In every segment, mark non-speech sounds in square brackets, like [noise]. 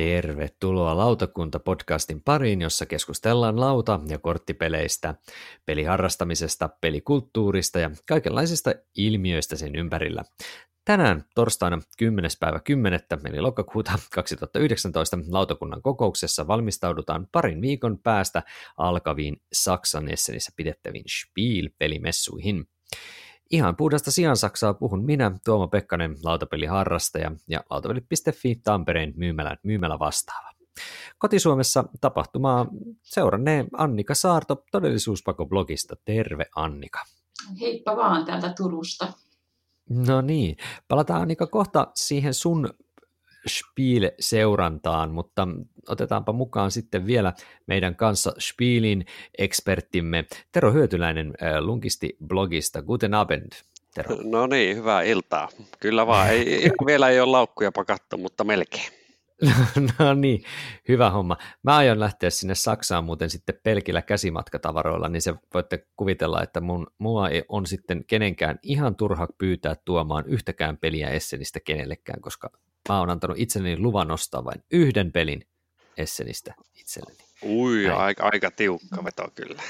Tervetuloa Lautakunta-podcastin pariin, jossa keskustellaan lauta- ja korttipeleistä, peliharrastamisesta, pelikulttuurista ja kaikenlaisista ilmiöistä sen ympärillä. Tänään torstaina 10. päivä 10. eli lokakuuta 2019 lautakunnan kokouksessa valmistaudutaan parin viikon päästä alkaviin Saksan Essenissä pidettäviin Spiel-pelimessuihin. Ihan puhdasta Saksaa puhun minä, Tuomo Pekkanen, lautapeliharrastaja ja lautapeli.fi Tampereen myymälä, myymälä vastaava. Kotisuomessa tapahtumaa seurannee Annika Saarto todellisuuspako-blogista. Terve Annika. Heippa vaan täältä Turusta. No niin, palataan Annika kohta siihen sun Spiel-seurantaan, mutta otetaanpa mukaan sitten vielä meidän kanssa Spielin eksperttimme Tero Hyötyläinen äh, Lunkisti-blogista. Guten Abend, Tero. No niin, hyvää iltaa. Kyllä vaan, ei, vielä ei ole laukkuja pakattu, mutta melkein. [laughs] no niin, hyvä homma. Mä aion lähteä sinne Saksaan muuten sitten pelkillä käsimatkatavaroilla, niin se voitte kuvitella, että mun, mua ei on sitten kenenkään ihan turha pyytää tuomaan yhtäkään peliä Essenistä kenellekään, koska mä oon antanut itselleni luvan ostaa vain yhden pelin Essenistä itselleni. Ui, aika, aika tiukka veto kyllä.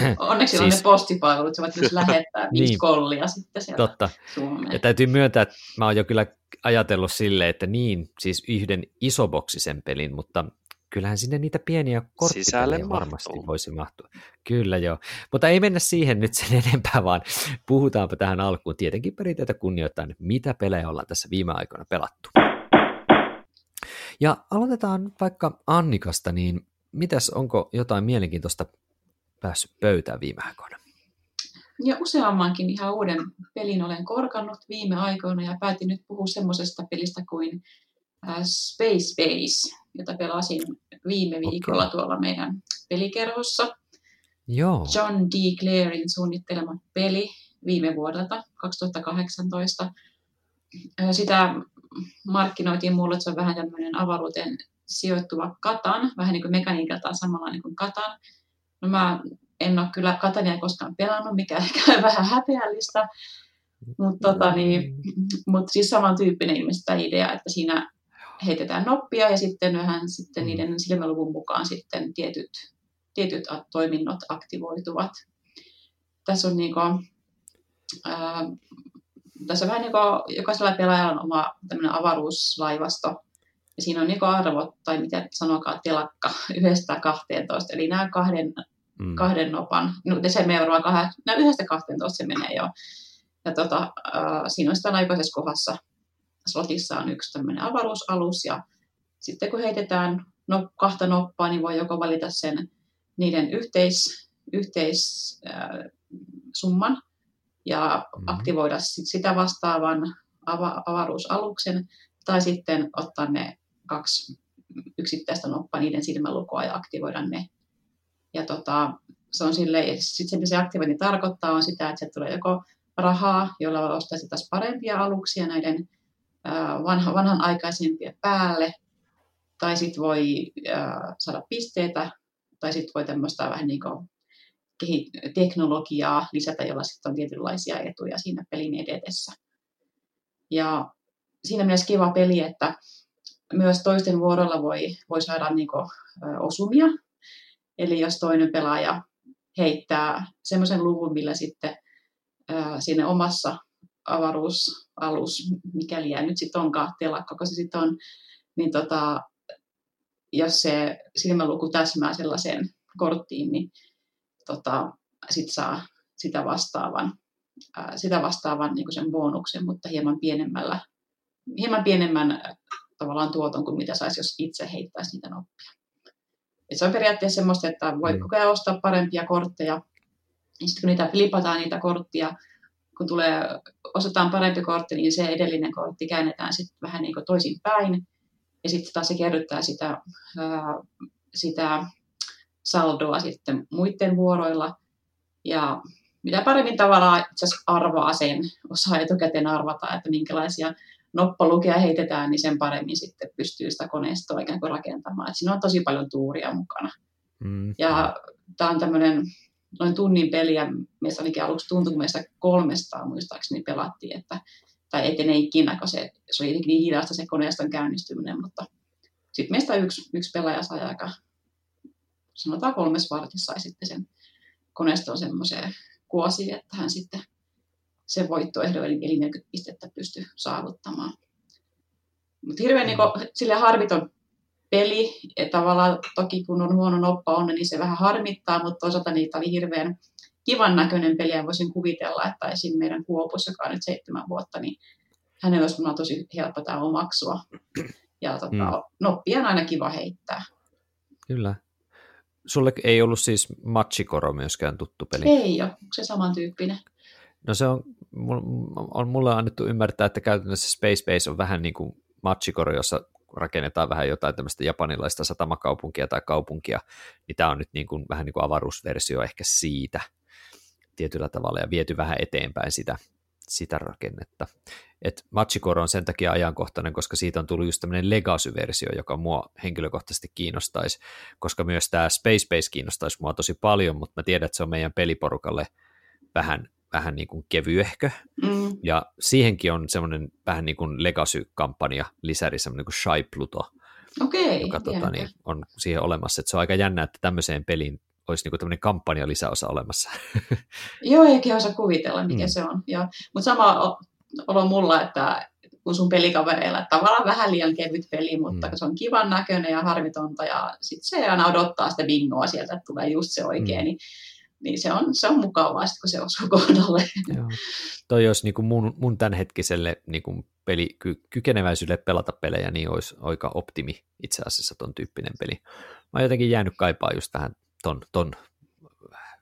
[laughs] Onneksi siis, on ne siis- postipalvelut, sä voit myös lähettää [laughs] viisi niin, kollia sitten sieltä Totta. Suomeen. Ja täytyy myöntää, että mä oon jo kyllä ajatellut sille, että niin, siis yhden isoboksisen pelin, mutta kyllähän sinne niitä pieniä korttipelejä varmasti mahtuu. voisi mahtua. Kyllä joo, mutta ei mennä siihen nyt sen [laughs] enempää, vaan puhutaanpa tähän alkuun tietenkin perinteitä kunnioittain, mitä pelejä ollaan tässä viime aikoina pelattu. Ja aloitetaan vaikka Annikasta, niin mitäs, onko jotain mielenkiintoista päässyt pöytään viime aikoina? Ja useammankin ihan uuden pelin olen korkannut viime aikoina ja päätin nyt puhua semmoisesta pelistä kuin Space Base, jota pelasin viime viikolla okay. tuolla meidän pelikerhossa. Joo. John D. Clarein suunnittelema peli viime vuodelta 2018. Sitä markkinoitiin mulle, että se on vähän tämmöinen avaruuteen sijoittuva katan, vähän niin kuin mekaniikaltaan samanlainen kuin katan. No mä en ole kyllä Katania koskaan pelannut, mikä ehkä on [laughs] vähän häpeällistä, mutta tota, niin, mut siis samantyyppinen ilmeisesti idea, että siinä heitetään noppia ja sitten vähän sitten mm. niiden silmäluvun mukaan sitten tietyt, tietyt toiminnot aktivoituvat. Tässä on niin kuin, ää, tässä on vähän niin kuin, jokaisella pelaajalla on oma avaruuslaivasto, ja siinä on niin arvot, tai mitä sanokaa, telakka [laughs] yhdestä 12, eli nämä kahden, mm. kahden nopan, no euroa kahden, no yhdestä 12 se menee jo. Ja tota, äh, siinä on sitä aikaisessa kohdassa slotissa on yksi tämmöinen avaruusalus, ja sitten kun heitetään no, kahta noppaa, niin voi joko valita sen niiden yhteis, yhteissumman, äh, ja mm. aktivoida sit sitä vastaavan ava- avaruusaluksen, tai sitten ottaa ne kaksi yksittäistä noppaa, niiden silmälukua ja aktivoida ne. Ja tota, se on silleen, sit se, se aktivointi tarkoittaa on sitä, että se tulee joko rahaa, jolla voi ostaa taas parempia aluksia näiden vanha, vanhan aikaisempien päälle, tai sitten voi äh, saada pisteitä, tai sitten voi tämmöistä vähän niin kuin teknologiaa lisätä, jolla sitten on tietynlaisia etuja siinä pelin edetessä. Ja siinä mielessä kiva peli, että myös toisten vuorolla voi, voi saada niin kuin, osumia. Eli jos toinen pelaaja heittää semmoisen luvun, millä sitten ää, siinä omassa avaruusalus, mikäli jää nyt sitten onkaan telakka, koska se sitten on, niin tota, jos se silmäluku täsmää sellaiseen korttiin, niin tota, sit saa sitä vastaavan, ää, sitä vastaavan niin sen bonuksen, mutta hieman pienemmällä, hieman pienemmän tavallaan tuoton kuin mitä saisi, jos itse heittäisi niitä noppia. Et se on periaatteessa semmoista, että voi mm. koko ajan ostaa parempia kortteja. Ja sitten kun niitä flipataan niitä korttia, kun tulee, ostetaan parempi kortti, niin se edellinen kortti käännetään sitten vähän niin toisin päin. Ja sitten taas se kerryttää sitä, ää, sitä saldoa sitten muiden vuoroilla. Ja mitä paremmin tavallaan itse arvaa sen, osaa etukäteen arvata, että minkälaisia noppalukia heitetään, niin sen paremmin sitten pystyy sitä koneistoa ikään kuin rakentamaan. Et siinä on tosi paljon tuuria mukana. Mm. Ja tämä on tämmöinen noin tunnin peliä, meissä ainakin aluksi tuntui, kun meistä 300 muistaakseni pelattiin, että, tai etene ikinä, kun se, se oli niin hidasta se koneiston käynnistyminen, mutta sitten meistä yksi, yksi pelaaja sai aika, sanotaan kolmes vartissa sai sitten sen koneiston semmoiseen kuosiin, että hän sitten se voittoehdo eli 40 pistettä pystyi saavuttamaan. Mutta hirveän niin sille harviton peli, että tavallaan toki kun on huono noppa on, niin se vähän harmittaa, mutta toisaalta niitä oli hirveän kivan näköinen peli ja voisin kuvitella, että esim. meidän Kuopus, joka on nyt seitsemän vuotta, niin hänen olisi tosi helppo tämä omaksua. Ja tota, mm. noppia on aina kiva heittää. Kyllä. Sulle ei ollut siis Machikoro myöskään tuttu peli? Ei ole, se samantyyppinen. No se on, on mulle annettu ymmärtää, että käytännössä Space Base on vähän niin kuin Machikoro, jossa rakennetaan vähän jotain tämmöistä japanilaista satamakaupunkia tai kaupunkia, niin tämä on nyt niin kuin, vähän niin kuin avaruusversio ehkä siitä tietyllä tavalla ja viety vähän eteenpäin sitä, sitä rakennetta. Et Machikoro on sen takia ajankohtainen, koska siitä on tullut just tämmöinen Legacy-versio, joka mua henkilökohtaisesti kiinnostaisi, koska myös tämä Space Base kiinnostaisi mua tosi paljon, mutta mä tiedän, että se on meidän peliporukalle vähän vähän niin kuin kevyehkö, mm. ja siihenkin on semmoinen vähän niin kuin legacy-kampanja lisäri, semmoinen kuin Shy Pluto, okay, joka tota, niin, on siihen olemassa, että se on aika jännä, että tämmöiseen peliin olisi niin tämmöinen kampanja lisäosa olemassa. [laughs] Joo, eikä osaa kuvitella, mikä mm. se on. Mutta sama olo mulla, että kun sun pelikavereilla, että tavallaan vähän liian kevyt peli, mutta mm. se on kivan näköinen ja harvitonta, ja sitten se aina odottaa sitä bingoa sieltä, että tulee just se oikein, mm. niin niin se on, se on mukavaa, kun se osuu [laughs] kohdalle. Joo. Toi olisi niin kuin mun, mun tämänhetkiselle niin kuin peli, ky, kykeneväisyydelle pelata pelejä, niin olisi aika optimi itse asiassa ton tyyppinen peli. Mä oon jotenkin jäänyt kaipaa just tähän ton, ton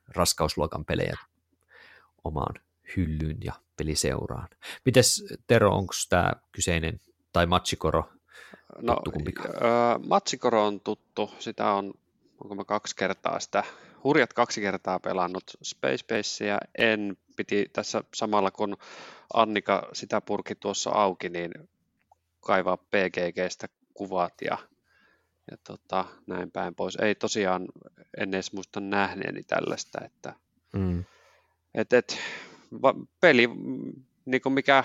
raskausluokan pelejä omaan hyllyyn ja peliseuraan. Mites Tero, onko tämä kyseinen tai Matsikoro no, äh, Matsikoro on tuttu, sitä on, onko mä kaksi kertaa sitä hurjat kaksi kertaa pelannut Space Basea. En piti tässä samalla kun Annika sitä purki tuossa auki, niin kaivaa PGGstä kuvat ja, ja tota, näin päin pois. Ei tosiaan en edes muista nähneeni tällaista, että mm. et, et, peli, niin kuin mikä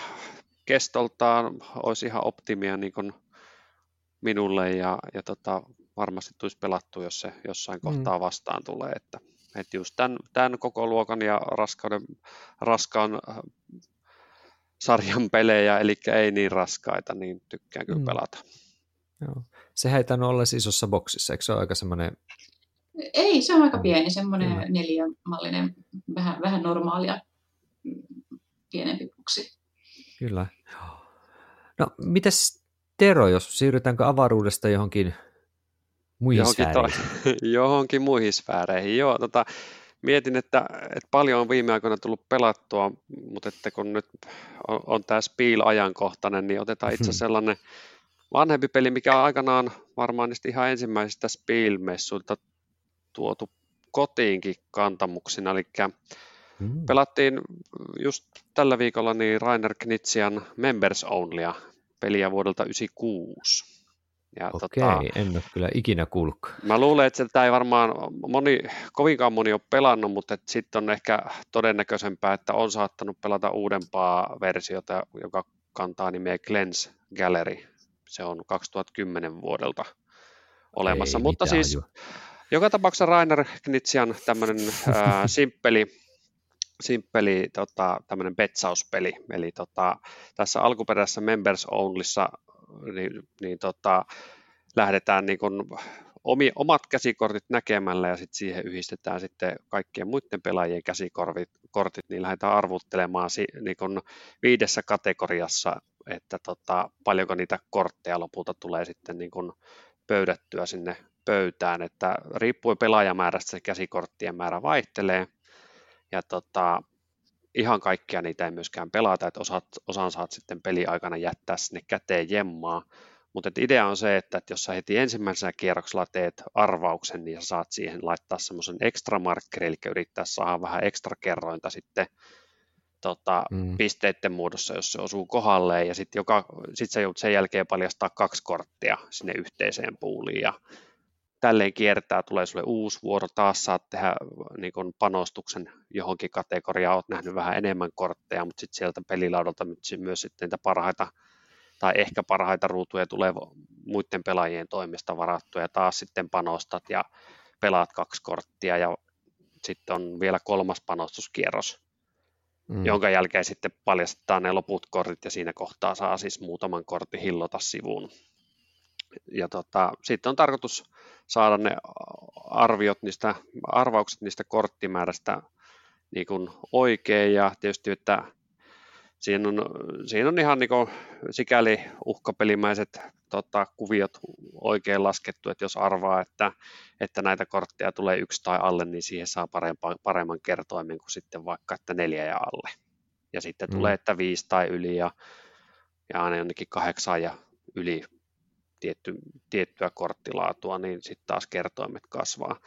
kestoltaan olisi ihan optimia niin kuin minulle ja, ja tota, varmasti tulisi pelattu, jos se jossain mm. kohtaa vastaan tulee. Että, että just tämän, tämän koko luokan ja raskauden, raskaan äh, sarjan pelejä, eli ei niin raskaita, niin tykkään kyllä mm. pelata. Joo. Sehän ei tainnut olla isossa boksissa, eikö se ole aika semmoinen... Ei, se on aika pieni, semmoinen mm. neljämallinen, vähän, vähän normaalia pienempi boksi. Kyllä. No, mitäs Tero, jos siirrytäänkö avaruudesta johonkin muihin johonkin, to, [laughs] johonkin muihin sfääreihin. Joo, tota, mietin, että, että paljon on viime aikoina tullut pelattua, mutta että kun nyt on, on tämä Spiel-ajankohtainen, niin otetaan itse [laughs] sellainen vanhempi peli, mikä on aikanaan varmaan niistä ihan ensimmäisistä Spiel-messuilta tuotu kotiinkin kantamuksina, eli hmm. pelattiin just tällä viikolla niin Rainer Knitsian Members Onlya peliä vuodelta 1996. Ja Okei, tota, en ole kyllä ikinä kuullut. Mä luulen, että sitä ei varmaan moni, kovinkaan moni ole pelannut, mutta sitten on ehkä todennäköisempää, että on saattanut pelata uudempaa versiota, joka kantaa nimeä Glens Gallery. Se on 2010 vuodelta olemassa. Ei mutta siis jo. joka tapauksessa Rainer Knitsian tämmöinen äh, simppeli, simppeli tota, tämmöinen betsauspeli. Eli tota, tässä alkuperäisessä Members Onlyssa niin, niin tota, lähdetään niin kuin omi, omat käsikortit näkemällä ja sitten siihen yhdistetään sitten kaikkien muiden pelaajien käsikortit, kortit, niin lähdetään arvuttelemaan si, niin kuin viidessä kategoriassa, että tota, paljonko niitä kortteja lopulta tulee sitten niin kuin pöydättyä sinne pöytään, että riippuen pelaajamäärästä se käsikorttien määrä vaihtelee, ja tota, ihan kaikkia niitä ei myöskään pelata, että osat, osan saat sitten peliaikana jättää sinne käteen jemmaa, mutta idea on se, että, että jos sä heti ensimmäisellä kierroksella teet arvauksen, niin sä saat siihen laittaa semmoisen ekstra markkerin, eli yrittää saada vähän ekstra kerrointa sitten tota, mm. pisteiden muodossa, jos se osuu kohdalleen, ja sitten sit sä joudut sen jälkeen paljastaa kaksi korttia sinne yhteiseen puuliin, ja tälleen kiertää, tulee sulle uusi vuoro, taas saat tehdä niin kun panostuksen johonkin kategoriaan, olet nähnyt vähän enemmän kortteja, mutta sitten sieltä pelilaudalta myös sitten niitä parhaita tai ehkä parhaita ruutuja tulee muiden pelaajien toimesta varattuja, ja taas sitten panostat ja pelaat kaksi korttia, ja sitten on vielä kolmas panostuskierros, mm. jonka jälkeen sitten paljastetaan ne loput kortit, ja siinä kohtaa saa siis muutaman kortin hillota sivuun. Ja tota, sitten on tarkoitus saada ne arviot niistä, arvaukset niistä korttimäärästä niin kuin oikein, ja tietysti, että siinä on, siinä on ihan niin kuin sikäli uhkapelimäiset tota, kuviot oikein laskettu, että jos arvaa, että, että näitä kortteja tulee yksi tai alle, niin siihen saa parempa, paremman kertoimen kuin sitten vaikka, että neljä ja alle. Ja sitten mm. tulee, että viisi tai yli ja, ja aina jonnekin kahdeksan ja yli tietty, tiettyä korttilaatua, niin sitten taas kertoimet kasvaa.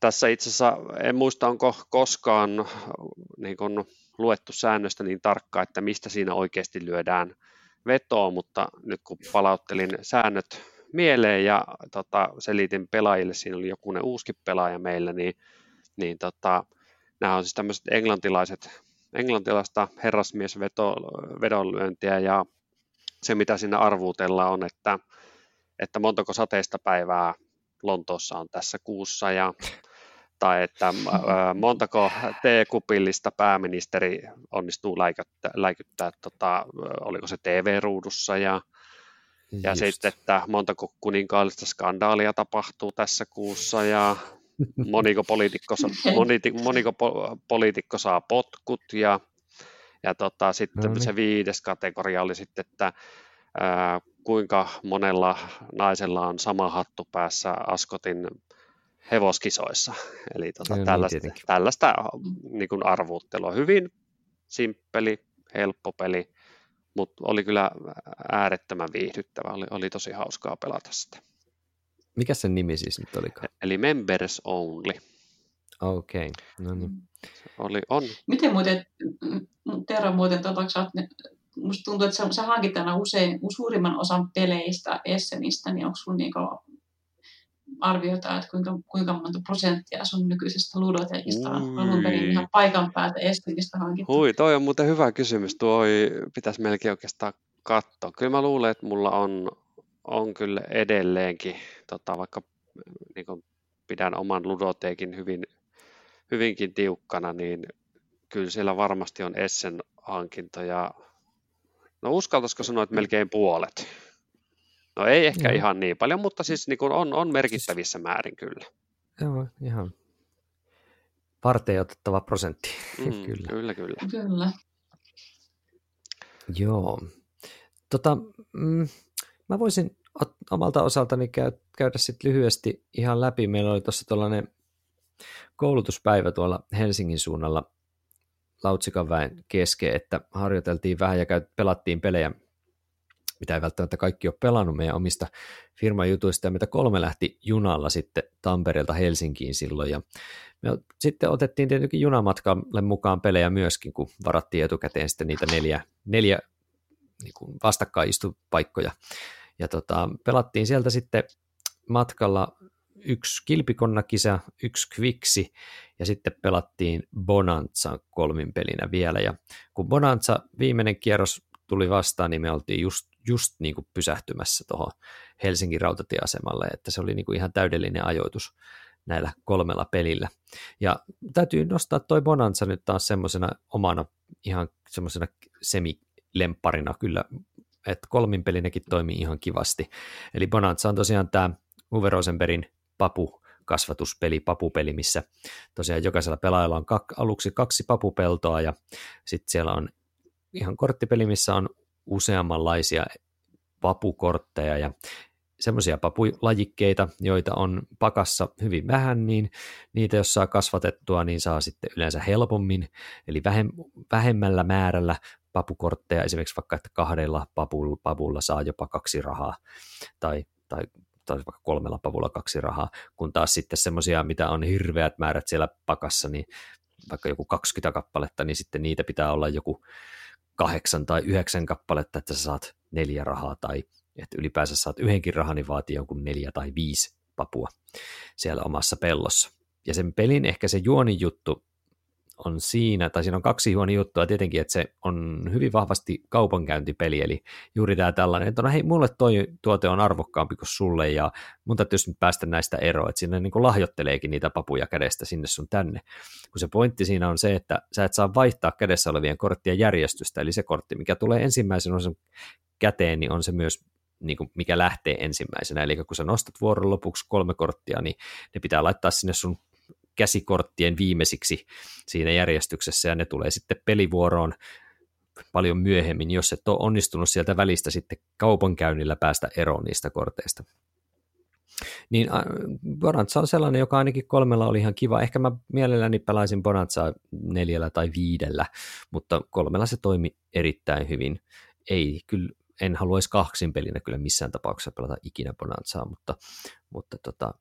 Tässä itse asiassa en muista, onko koskaan niin kun luettu säännöstä niin tarkkaan, että mistä siinä oikeasti lyödään vetoa, mutta nyt kun palauttelin säännöt mieleen ja tota, selitin pelaajille, siinä oli jokunen uusi pelaaja meillä, niin, niin tota, nämä on siis tämmöiset englantilaiset, englantilaista herrasmiesvedonlyöntiä ja se mitä siinä arvuutellaan on, että, että montako sateista päivää Lontoossa on tässä kuussa ja tai että montako T-kupillista pääministeri onnistuu läikyttää, läikyttää tota, oliko se TV-ruudussa ja, ja sitten, että montako kuninkaallista skandaalia tapahtuu tässä kuussa ja [laughs] moniko poliitikko, moniko poliitikko saa potkut ja, ja tota, sitten no niin. se viides kategoria oli sitten, että ää, kuinka monella naisella on sama hattu päässä Askotin hevoskisoissa. [laughs] Eli tota, no, tällaista, niin tällaista niin kuin arvuuttelua. Hyvin simppeli, helppo peli, mutta oli kyllä äärettömän viihdyttävä. Oli, oli tosi hauskaa pelata sitä. Mikä sen nimi siis nyt oli? Eli Members Only. Okei, okay. no niin. Oli, on. Miten muuten, Tero muuten, tota, musta tuntuu, että sä, sä hankit aina usein suurimman osan peleistä Essenistä, niin onko sun niinku arviota, että kuinka, kuinka monta prosenttia sun nykyisestä ludotekista on alun perin ihan paikan päältä Estelistä hankittu? Hui, toi on muuten hyvä kysymys. Tuo pitäisi melkein oikeastaan katsoa. Kyllä mä luulen, että mulla on, on kyllä edelleenkin, tota, vaikka niin pidän oman ludoteekin hyvin, hyvinkin tiukkana, niin kyllä siellä varmasti on Essen hankintoja. No uskaltaisiko sanoa, että melkein puolet. No ei ehkä Joo. ihan niin paljon, mutta siis niin kuin on, on merkittävissä määrin kyllä. Joo, ihan varteen otettava prosentti. [laughs] Mm, kyllä. Kyllä, kyllä. Kyllä. Joo. Tota, mm, mä voisin omalta osaltani käy, käydä sitten lyhyesti ihan läpi. Meillä oli tuossa tuollainen koulutuspäivä tuolla Helsingin suunnalla Lautsikan väen kesken, että harjoiteltiin vähän ja pelattiin pelejä mitä ei välttämättä kaikki ole pelannut meidän omista firmajutuista, ja meitä kolme lähti junalla sitten Tampereelta Helsinkiin silloin, ja me sitten otettiin tietenkin junamatkalle mukaan pelejä myöskin, kun varattiin etukäteen sitten niitä neljä, neljä niin vastakkainistupaikkoja, ja tota, pelattiin sieltä sitten matkalla yksi kilpikonnakisa, yksi kviksi ja sitten pelattiin Bonanza kolmin pelinä vielä. Ja kun Bonanza viimeinen kierros tuli vastaan, niin me oltiin just just niin kuin pysähtymässä tuohon Helsingin rautatieasemalle, että se oli niin kuin ihan täydellinen ajoitus näillä kolmella pelillä. Ja täytyy nostaa toi Bonanza nyt taas semmoisena omana ihan semmoisena semilempparina kyllä, että kolmin pelinäkin toimii ihan kivasti. Eli Bonanza on tosiaan tämä Uwe Rosenbergin papu kasvatuspeli, papupeli, missä tosiaan jokaisella pelaajalla on kak, aluksi kaksi papupeltoa ja sitten siellä on ihan korttipeli, missä on useammanlaisia papukortteja ja semmoisia papulajikkeita, joita on pakassa hyvin vähän, niin niitä jos saa kasvatettua, niin saa sitten yleensä helpommin, eli vähemmällä määrällä papukortteja, esimerkiksi vaikka, että kahdella papulla, papulla saa jopa kaksi rahaa, tai, tai, tai vaikka kolmella papulla kaksi rahaa, kun taas sitten semmoisia, mitä on hirveät määrät siellä pakassa, niin vaikka joku 20 kappaletta, niin sitten niitä pitää olla joku kahdeksan tai yhdeksän kappaletta, että sä saat neljä rahaa, tai että ylipäänsä saat yhdenkin rahan, niin vaatii jonkun neljä tai viisi papua siellä omassa pellossa. Ja sen pelin ehkä se juonin juttu on siinä, tai siinä on kaksi huono juttua tietenkin, että se on hyvin vahvasti kaupankäyntipeli, eli juuri tämä tällainen, että no hei, mulle toi tuote on arvokkaampi kuin sulle, ja mun täytyisi nyt päästä näistä eroon, että siinä niin kuin lahjoitteleekin niitä papuja kädestä sinne sun tänne, kun se pointti siinä on se, että sä et saa vaihtaa kädessä olevien korttien järjestystä, eli se kortti, mikä tulee ensimmäisenä on sen käteen, niin on se myös niin kuin mikä lähtee ensimmäisenä. Eli kun sä nostat vuoron lopuksi kolme korttia, niin ne pitää laittaa sinne sun käsikorttien viimeisiksi siinä järjestyksessä, ja ne tulee sitten pelivuoroon paljon myöhemmin, jos et ole onnistunut sieltä välistä sitten kaupankäynnillä päästä eroon niistä korteista. Niin Bonanza on sellainen, joka ainakin kolmella oli ihan kiva. Ehkä mä mielelläni pelaisin Bonanzaa neljällä tai viidellä, mutta kolmella se toimi erittäin hyvin. Ei, kyllä en haluaisi kaksin pelinä kyllä missään tapauksessa pelata ikinä Bonanzaa, mutta, mutta tota,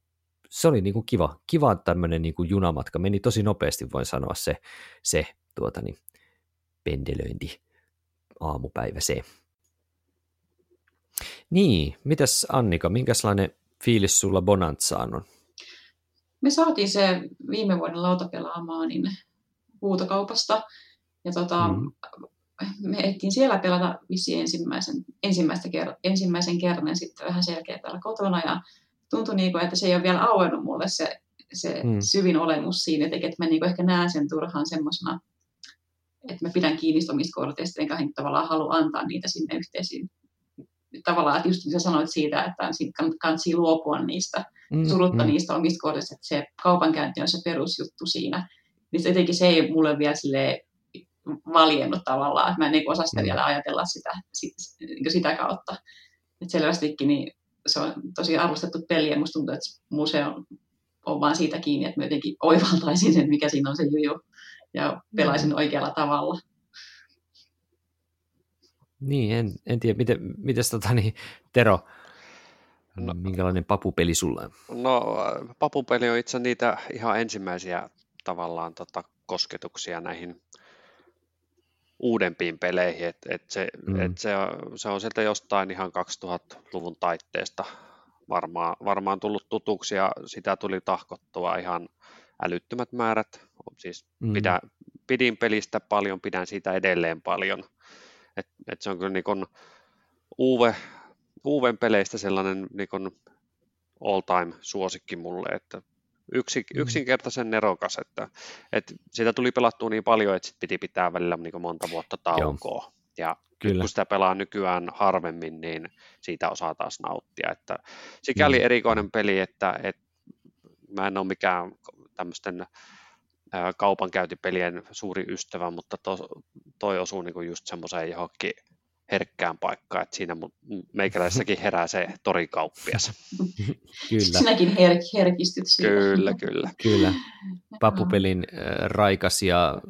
se oli niin kuin kiva, kiva tämmöinen niin kuin junamatka. Meni tosi nopeasti, voin sanoa se, se tuota niin, pendelöinti aamupäivä se. Niin, mitäs Annika, minkälainen fiilis sulla Bonanzaan on? Me saatiin se viime vuoden lautapelaamaan niin huutokaupasta. Ja tota, mm. me ettiin siellä pelata vissi ensimmäisen, ensimmäistä ker- ensimmäisen kerran ja sitten vähän selkeä täällä kotona. Ja tuntui, niin kuin, että se ei ole vielä auennut mulle se, se mm. syvin olemus siinä, että mä niin kuin ehkä näen sen turhaan semmoisena, että mä pidän kiinni omista korteista, enkä tavallaan halua antaa niitä sinne yhteisiin. Tavallaan, että just sä sanoit siitä, että kannattaa luopua niistä, mm, surutta mm. niistä omista korteista, että se kaupankäynti on se perusjuttu siinä. Niin jotenkin se ei mulle vielä sille valjennut tavallaan, että mä en niin osaa sitä mm. vielä ajatella sitä, sitä, sitä kautta. Että selvästikin niin se on tosi arvostettu peli ja musta tuntuu, että museo on vaan siitä kiinni, että mä jotenkin oivaltaisin sen, mikä siinä on se juju ja pelaisin mm. oikealla tavalla. Niin, en, en tiedä, miten, miten tota, niin, Tero, no, minkälainen papupeli sulla on? No, papupeli on itse niitä ihan ensimmäisiä tavallaan tota, kosketuksia näihin uudempiin peleihin, että et se, mm. et se, se on sieltä jostain ihan 2000-luvun taitteesta varmaan, varmaan tullut tutuksi ja sitä tuli tahkottua ihan älyttömät määrät. Siis mm. pidä, pidin pelistä paljon, pidän siitä edelleen paljon. Et, et se on kyllä niin Uwe, Uven peleistä sellainen niin all-time suosikki mulle, että yksi, mm. yksinkertaisen nerokas, että, että sitä tuli pelattua niin paljon, että sit piti pitää välillä niin monta vuotta taukoa. Joo. Ja Kyllä. kun sitä pelaa nykyään harvemmin, niin siitä osaa taas nauttia. Että sikäli mm. erikoinen peli, että, että mä en ole mikään tämmöisten kaupankäyntipelien suuri ystävä, mutta to, toi osuu niin just semmoiseen johonkin herkkään paikkaan, että siinä meikäläisessäkin herää se torikauppias. kyllä. Sinäkin her- herkistyt siitä. Kyllä, kyllä. Kyllä. [laughs] Papupelin äh, raikas ja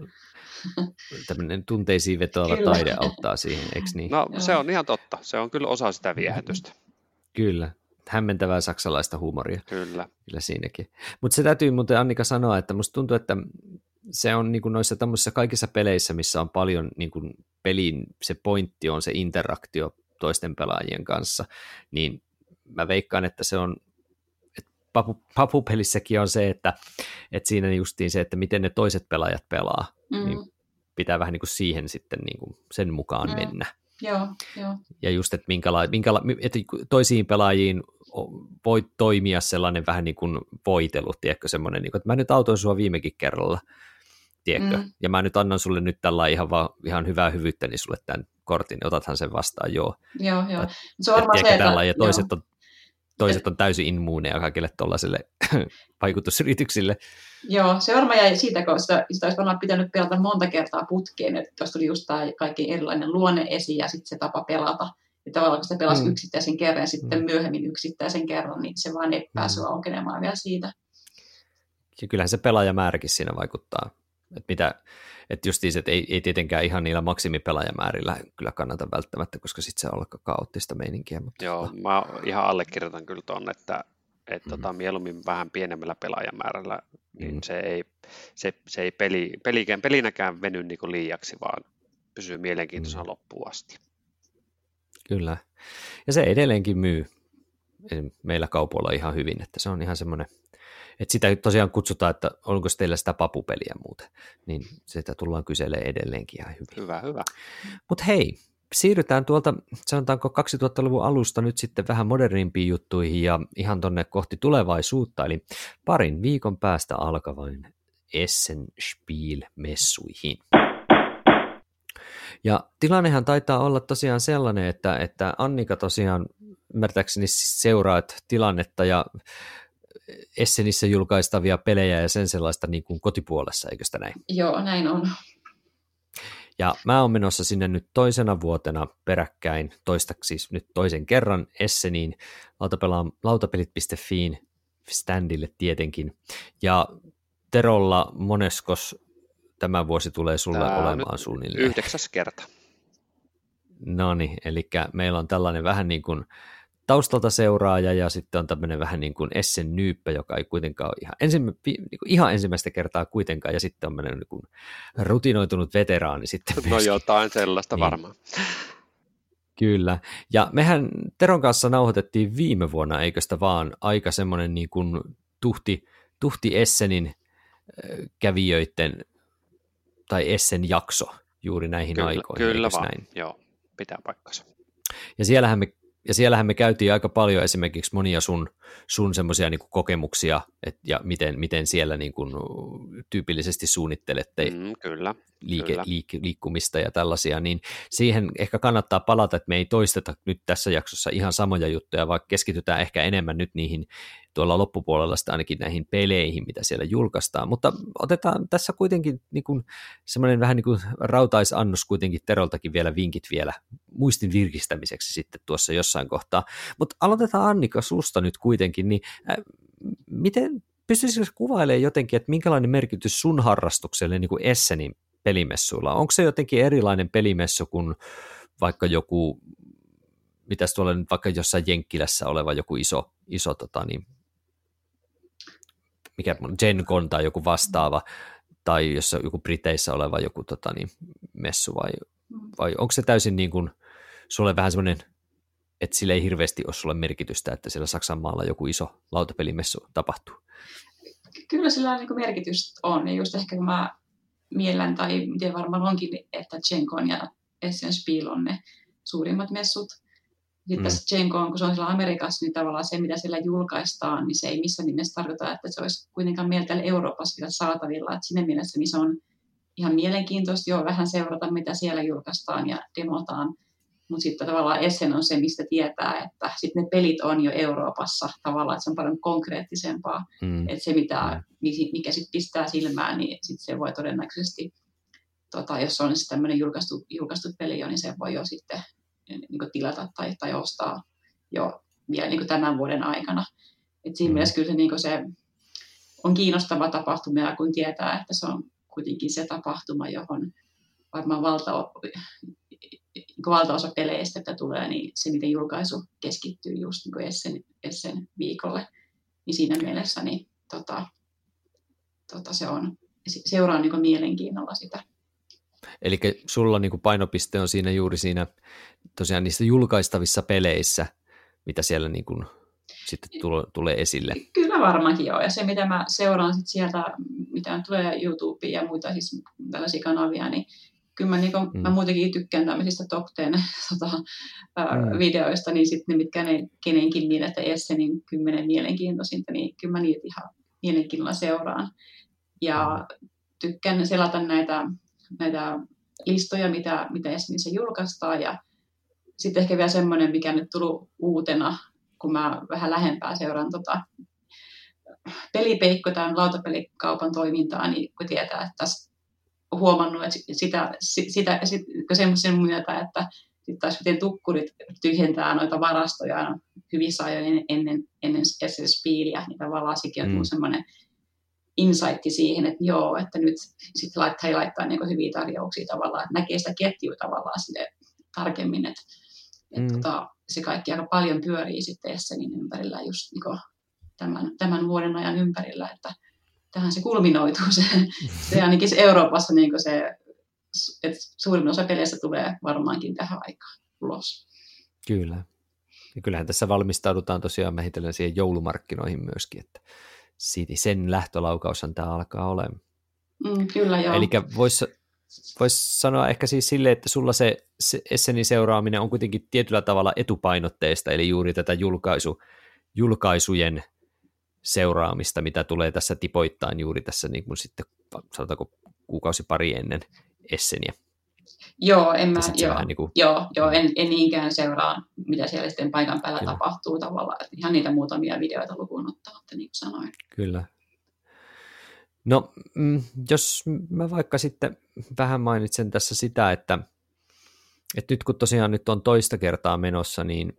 tämmöinen tunteisiin vetoava kyllä. taide auttaa siihen, eikö niin? No se on ihan totta. Se on kyllä osa sitä viehätystä. Kyllä. Hämmentävää saksalaista huumoria. Kyllä. Kyllä siinäkin. Mutta se täytyy muuten Annika sanoa, että musta tuntuu, että se on niin kuin noissa tämmöisissä kaikissa peleissä, missä on paljon niin kuin pelin, se pointti on se interaktio toisten pelaajien kanssa, niin mä veikkaan, että se on, että papu, papupelissäkin on se, että, että siinä justiin se, että miten ne toiset pelaajat pelaa, mm. niin pitää vähän niin kuin siihen sitten niin kuin sen mukaan mm. mennä. Joo, joo. Ja just, että, minkäla- minkäla- että toisiin pelaajiin voi toimia sellainen vähän niin kuin voitelu, tiedätkö, semmoinen, niin kuin, että mä nyt autoin sua viimekin kerralla, tiedätkö? Mm. Ja mä nyt annan sulle nyt tällä ihan, vaan, ihan hyvää hyvyyttä, niin sulle tämän kortin, otathan sen vastaan, joo. Joo, joo. Se on varmaan se, että, ja toiset joo. on, toiset on täysin immuuneja kaikille tuollaisille [laughs] vaikutusyrityksille. Joo, se varmaan jäi siitä, koska sitä, sitä olisi varmaan pitänyt pelata monta kertaa putkeen, että tuossa tuli just tämä kaikki erilainen luonne esiin ja sitten se tapa pelata. Ja tavallaan kun sitä pelasi mm. yksittäisen kerran ja sitten mm. myöhemmin yksittäisen kerran, niin se vaan ei päässyt mm. aukenemaan vielä siitä. Ja kyllähän se pelaajamääräkin siinä vaikuttaa että mitä, että justiin, että ei, ei tietenkään ihan niillä maksimipelaajamäärillä kyllä kannata välttämättä, koska sitten se on aika kaoottista meininkiä. Mutta Joo, tota. mä ihan allekirjoitan kyllä tuon, että, että mm. tota, mieluummin vähän pienemmällä pelaajamäärällä, niin mm. se ei, se, se ei peli, pelikään, pelinäkään veny niin kuin liiaksi, vaan pysyy mielenkiintoisena mm. loppuun asti. Kyllä. Ja se edelleenkin myy meillä kaupoilla ihan hyvin, että se on ihan semmoinen Et sitä tosiaan kutsutaan, että onko teillä sitä papupeliä muuten, niin sitä tullaan kyselemään edelleenkin ihan hyvin. Hyvä, hyvä. Mutta hei, siirrytään tuolta, sanotaanko 2000-luvun alusta nyt sitten vähän modernimpiin juttuihin ja ihan tonne kohti tulevaisuutta, eli parin viikon päästä alkavan Essen Spiel-messuihin. Ja tilannehan taitaa olla tosiaan sellainen, että, että Annika tosiaan ymmärtääkseni seuraat tilannetta ja Essenissä julkaistavia pelejä ja sen sellaista niin kuin kotipuolessa, eikö sitä näin? Joo, näin on. Ja mä oon menossa sinne nyt toisena vuotena peräkkäin, toistaksi siis nyt toisen kerran Esseniin, lautapelit.fiin standille tietenkin. Ja Terolla moneskos tämä vuosi tulee sulle Tää olemaan suunnilleen? Yhdeksäs kerta. No niin, eli meillä on tällainen vähän niin kuin taustalta seuraaja ja sitten on tämmöinen vähän niin kuin Essen Nyyppä, joka ei kuitenkaan ole ihan, ensimmä, niin kuin ihan ensimmäistä kertaa kuitenkaan ja sitten on tämmöinen niin kuin rutinoitunut veteraani sitten No myöskin. jotain sellaista niin. varmaan. Kyllä, ja mehän Teron kanssa nauhoitettiin viime vuonna, eikö sitä vaan, aika semmoinen niin kuin tuhti, tuhti Essenin kävijöiden tai Essen jakso juuri näihin kyllä, aikoihin. Kyllä vaan, näin? joo, pitää paikkansa. Ja siellähän me ja siellähän me käytiin aika paljon esimerkiksi monia sun, sun semmoisia niin kokemuksia, et, ja miten, miten siellä niin kuin, tyypillisesti suunnittelette mm, kyllä, liike, kyllä. Liik, liikkumista ja tällaisia, niin siihen ehkä kannattaa palata, että me ei toisteta nyt tässä jaksossa ihan samoja juttuja, vaan keskitytään ehkä enemmän nyt niihin tuolla loppupuolella sitä ainakin näihin peleihin, mitä siellä julkaistaan, mutta otetaan tässä kuitenkin niin kuin semmoinen vähän niin kuin rautaisannos kuitenkin Teroltakin vielä vinkit vielä muistin virkistämiseksi sitten tuossa jossain kohtaa, mutta aloitetaan Annika susta nyt kuitenkin, niin äh, miten pystyisikö kuvailemaan jotenkin, että minkälainen merkitys sun harrastukselle niin kuin Essenin pelimessuilla, onko se jotenkin erilainen pelimessu kuin vaikka joku mitäs tuolla nyt vaikka jossain Jenkkilässä oleva joku iso, iso tota, niin, Gen Con tai joku vastaava, tai jos joku Briteissä oleva joku tota, niin, messu, vai, vai onko se täysin niin kuin, sulle vähän semmoinen, että sillä ei hirveästi ole sulle merkitystä, että siellä Saksan maalla joku iso lautapelimessu tapahtuu? Kyllä sillä niin merkitys on, ja just ehkä kun mä miellän, tai miten varmaan onkin, että Con ja Essen Spiel on ne suurimmat messut, sitten mm. tässä Jenko kun se on siellä Amerikassa, niin tavallaan se, mitä siellä julkaistaan, niin se ei missään nimessä tarkoita, että se olisi kuitenkaan meillä täällä Euroopassa vielä saatavilla. Että siinä mielessä se on ihan mielenkiintoista jo vähän seurata, mitä siellä julkaistaan ja demotaan. Mutta sitten tavallaan Essen on se, mistä tietää, että sitten ne pelit on jo Euroopassa tavallaan, että se on paljon konkreettisempaa. Mm. Että se, mitä, mikä sitten pistää silmään, niin sitten se voi todennäköisesti, tota, jos on sitten tämmöinen julkaistu, julkaistu peli jo, niin se voi jo sitten niin kuin tilata tai, tai ostaa jo vielä niin kuin tämän vuoden aikana. Et siinä mm. mielessä kyllä se, niin kuin se on kiinnostava tapahtuma, kun tietää, että se on kuitenkin se tapahtuma, johon varmaan valta, niin valtaosa peleistä, että tulee, niin se, miten julkaisu keskittyy just niin Essen, Essen viikolle, niin siinä mielessä niin, tota, tota se on, seuraa niin mielenkiinnolla sitä. Eli sulla niin kuin painopiste on siinä juuri siinä tosiaan niissä julkaistavissa peleissä, mitä siellä niin kuin sitten tulee esille. Kyllä varmaankin joo, ja se mitä mä seuraan sit sieltä, mitä tulee YouTubeen ja muita siis tällaisia kanavia, niin kyllä mä, niin kuin, mm. mä muutenkin tykkään tämmöisistä top 10 [laughs] tota, mm. videoista, niin sitten ne mitkä ne kenenkin mielestä Esse, niin kymmenen mielenkiintoisinta, niin kyllä mä niitä ihan mielenkiinnolla seuraan. Ja mm. tykkään selata näitä näitä listoja, mitä, mitä Esminissä julkaistaan. Ja sitten ehkä vielä semmoinen, mikä nyt tullut uutena, kun mä vähän lähempää seuraan tota pelipeikko tämän lautapelikaupan toimintaa, niin kun tietää, että tässä huomannut, että sitä, sitä, sitä semmoisen myötä, että sitten taas miten tukkurit tyhjentää noita varastoja hyvissä ajoin ennen, ennen SS-piiliä, niin tavallaan sekin on mm. semmoinen insightti siihen, että joo, että nyt sitten laittaa, he laittaa niin hyviä tarjouksia tavallaan, että näkee sitä ketjua tavallaan sille tarkemmin, että, mm. että tota, se kaikki aika paljon pyörii sitten Essenin ympärillä just niin tämän, tämän vuoden ajan ympärillä, että tähän se kulminoituu se, se [laughs] ainakin se Euroopassa niin se, että suurin osa peleistä tulee varmaankin tähän aikaan ulos. Kyllä. Ja kyllähän tässä valmistaudutaan tosiaan mehitellen siihen joulumarkkinoihin myöskin, että sen lähtölaukaushan tämä alkaa olemaan. Mm, kyllä joo. Eli voisi vois sanoa ehkä siis silleen, että sulla se, se Essenin seuraaminen on kuitenkin tietyllä tavalla etupainotteista, eli juuri tätä julkaisu, julkaisujen seuraamista, mitä tulee tässä tipoittain juuri tässä niin kuin sitten, sanotaanko kuukausi pari ennen Esseniä. Joo, en mä, joo, niin kuin... joo, joo en, en niinkään seuraa, mitä siellä sitten paikan päällä Kyllä. tapahtuu tavallaan. Että ihan niitä muutamia videoita lukuun ottamatta, niin kuin sanoin. Kyllä. No, mm, jos mä vaikka sitten vähän mainitsen tässä sitä, että, että nyt kun tosiaan nyt on toista kertaa menossa, niin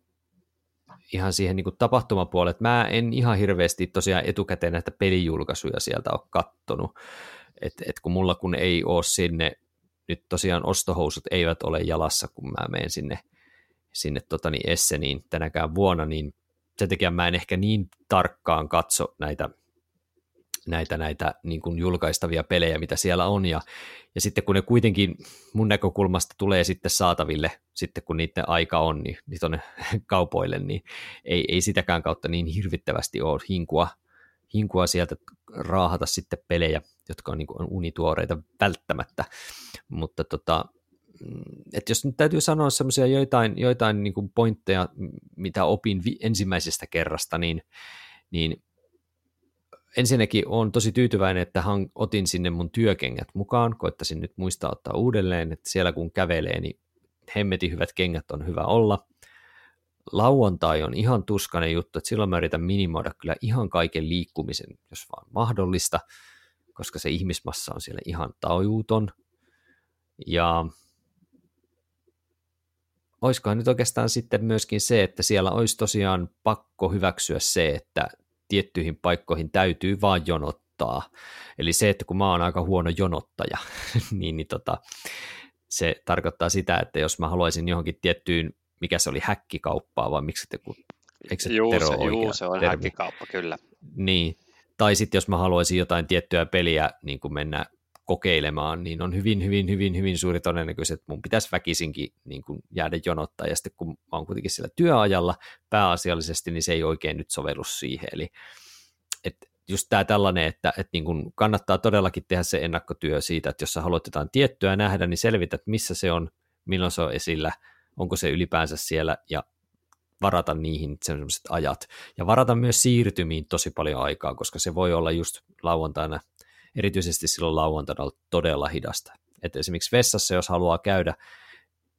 ihan siihen niin tapahtumapuolelle, että mä en ihan hirveästi tosiaan etukäteen näitä pelijulkaisuja sieltä ole kattonut, että et kun mulla kun ei ole sinne nyt tosiaan ostohousut eivät ole jalassa, kun mä menen sinne, sinne tota niin Esseniin tänäkään vuonna, niin sen takia mä en ehkä niin tarkkaan katso näitä, näitä, näitä niin kuin julkaistavia pelejä, mitä siellä on, ja, ja sitten kun ne kuitenkin mun näkökulmasta tulee sitten saataville, sitten kun niiden aika on, niin, niin tuonne [laughs] kaupoille, niin ei, ei sitäkään kautta niin hirvittävästi ole hinkua, hinkua sieltä raahata sitten pelejä, jotka on, niin kuin, on unituoreita välttämättä. Mutta tota, mm, että jos nyt täytyy sanoa semmoisia joitain, joitain niin kuin pointteja, mitä opin vi- ensimmäisestä kerrasta, niin, niin ensinnäkin olen tosi tyytyväinen, että han, otin sinne mun työkengät mukaan, koittasin nyt muistaa ottaa uudelleen, että siellä kun kävelee, niin hemmetin hyvät kengät on hyvä olla. Lauantai on ihan tuskainen juttu, että silloin mä yritän minimoida kyllä ihan kaiken liikkumisen, jos vaan mahdollista, koska se ihmismassa on siellä ihan tajuuton. Ja olisikohan nyt oikeastaan sitten myöskin se, että siellä olisi tosiaan pakko hyväksyä se, että tiettyihin paikkoihin täytyy vaan jonottaa. Eli se, että kun mä oon aika huono jonottaja, [laughs] niin, niin tota, se tarkoittaa sitä, että jos mä haluaisin johonkin tiettyyn, mikä se oli häkkikauppaa, vai miksi te, kun, eikö se juu, Tero se, juu, se on termi? häkkikauppa, kyllä. Niin, tai sitten jos mä haluaisin jotain tiettyä peliä niin kuin mennä kokeilemaan, niin on hyvin, hyvin, hyvin, hyvin suuri todennäköisyys, että mun pitäisi väkisinkin niin kuin jäädä jonottaa, ja sitten kun mä oon kuitenkin sillä työajalla pääasiallisesti, niin se ei oikein nyt sovellu siihen, eli että just tämä tällainen, että, että niin kuin kannattaa todellakin tehdä se ennakkotyö siitä, että jos sä haluat jotain tiettyä nähdä, niin selvität, missä se on, milloin se on esillä, onko se ylipäänsä siellä, ja varata niihin sellaiset ajat. Ja varata myös siirtymiin tosi paljon aikaa, koska se voi olla just lauantaina erityisesti silloin lauantaina todella hidasta. Et esimerkiksi vessassa, jos haluaa käydä,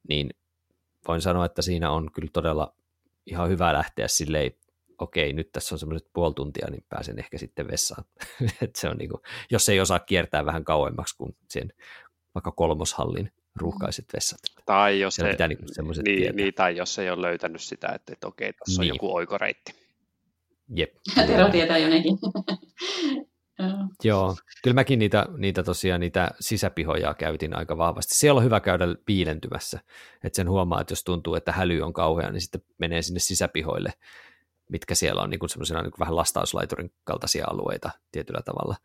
niin voin sanoa, että siinä on kyllä todella ihan hyvä lähteä silleen, okei, nyt tässä on semmoiset puoli tuntia, niin pääsen ehkä sitten vessaan. [laughs] Et se on niin kuin, jos ei osaa kiertää vähän kauemmaksi kuin sen vaikka kolmoshallin ruuhkaiset vessat. Tai jos, se, pitää niinku niin, niin, tai jos ei ole löytänyt sitä, että, että okei, tuossa niin. on joku oikoreitti. Jep. [laughs] Tero tietää jo nekin. [laughs] Joo, kyllä mäkin niitä, niitä tosiaan niitä sisäpihoja käytin aika vahvasti. Siellä on hyvä käydä piilentymässä, että sen huomaa, että jos tuntuu, että häly on kauhea, niin sitten menee sinne sisäpihoille, mitkä siellä on niin semmoisena niin vähän lastauslaiturin kaltaisia alueita tietyllä tavalla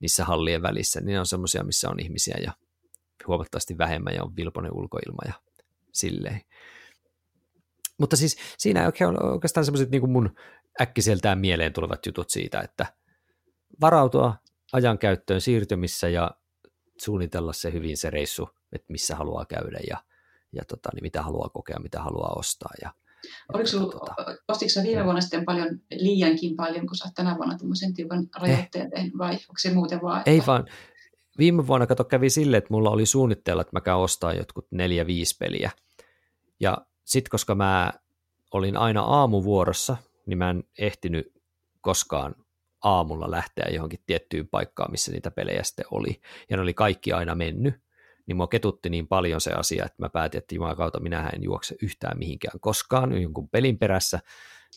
niissä hallien välissä. Niin ne on semmoisia, missä on ihmisiä ja huomattavasti vähemmän ja on vilponen ulkoilma ja silleen. Mutta siis siinä on oikeastaan semmoiset niin mun äkkiseltään mieleen tulevat jutut siitä, että – varautua ajankäyttöön siirtymissä ja suunnitella se hyvin se reissu, että missä haluaa käydä ja, ja tota, niin mitä haluaa kokea, mitä haluaa ostaa. Ja, Oliko sulla, tota, ostitko sä viime vuonna sitten paljon liiankin paljon, kun sä oot tänä vuonna tämmöisen tiukan rajoitteen tehnyt, vai onko se muuten vaan? Että... Ei vaan, viime vuonna kato kävi silleen, että mulla oli suunnitteilla, että mä käyn ostaa jotkut neljä, viisi peliä. Ja sitten koska mä olin aina aamuvuorossa, niin mä en ehtinyt koskaan aamulla lähteä johonkin tiettyyn paikkaan, missä niitä pelejä sitten oli, ja ne oli kaikki aina mennyt, niin mua ketutti niin paljon se asia, että mä päätin, että kautta minä en juokse yhtään mihinkään koskaan jonkun pelin perässä,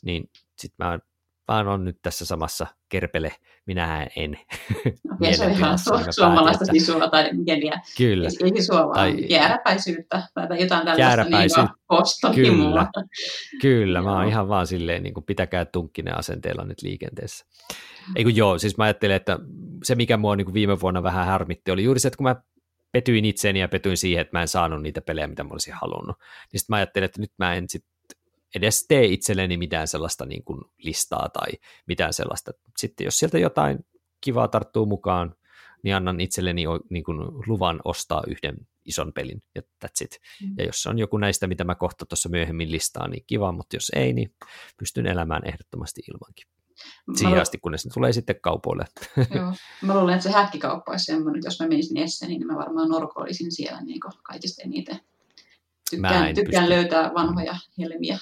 niin sitten mä, mä on nyt tässä samassa kerpele, minä en. Okei, se on ihan su- suomalaista että... sisua tai mieliä. Kyllä. Ei sisua, vaan tai... jääräpäisyyttä tai jotain tällaista niin Kyllä, kyllä. mä oon ihan vaan silleen, niin kuin pitäkää tunkkinen asenteella nyt liikenteessä. Ei kun joo, siis mä ajattelin, että se mikä mua niin kuin viime vuonna vähän harmitti oli juuri se, että kun mä petyin itseeni ja petyin siihen, että mä en saanut niitä pelejä, mitä mä olisin halunnut. Niin sitten mä ajattelin, että nyt mä en sit edes tee itselleni mitään sellaista niin kuin listaa tai mitään sellaista. Sitten jos sieltä jotain kivaa tarttuu mukaan, niin annan itselleni niin kuin luvan ostaa yhden ison pelin, ja that's it. Mm. Ja jos on joku näistä, mitä mä kohta tuossa myöhemmin listaan, niin kiva, mutta jos ei, niin pystyn elämään ehdottomasti ilmankin. Siihen asti, kunnes ne tulee sitten kaupoille. [laughs] Joo. Mä luulen, että se häkkikauppa olisi semmoinen, että jos mä menisin Esseniin, niin mä varmaan norkoilisin siellä niin kaikista eniten. Tykkään, tykkään löytää vanhoja helmiä.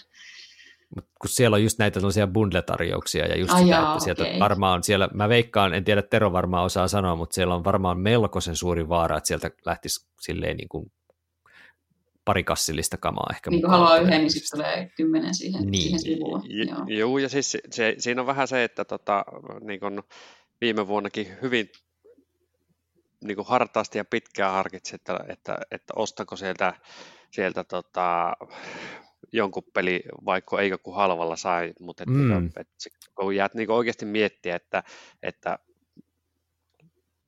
Mut kun siellä on just näitä tällaisia bundle-tarjouksia ja just Ai sitä, jaa, että sieltä okay. varmaan siellä, mä veikkaan, en tiedä Tero varmaan osaa sanoa, mutta siellä on varmaan melkoisen suuri vaara, että sieltä lähtisi silleen niin kuin pari kassillista kamaa ehkä. Niin kun haluaa yhden, niin sitten tulee kymmenen siihen, niin. siihen sivuun. Joo. Joo, ja siis se, siinä on vähän se, että tota, niin kun viime vuonnakin hyvin niin kuin hartaasti ja pitkään harkitsin, että, että, että ostako sieltä, sieltä tota, jonkun peli, vaikka eikö kuin halvalla sai, mutta että, mm. että, että kun jäät niin oikeasti miettiä, että, että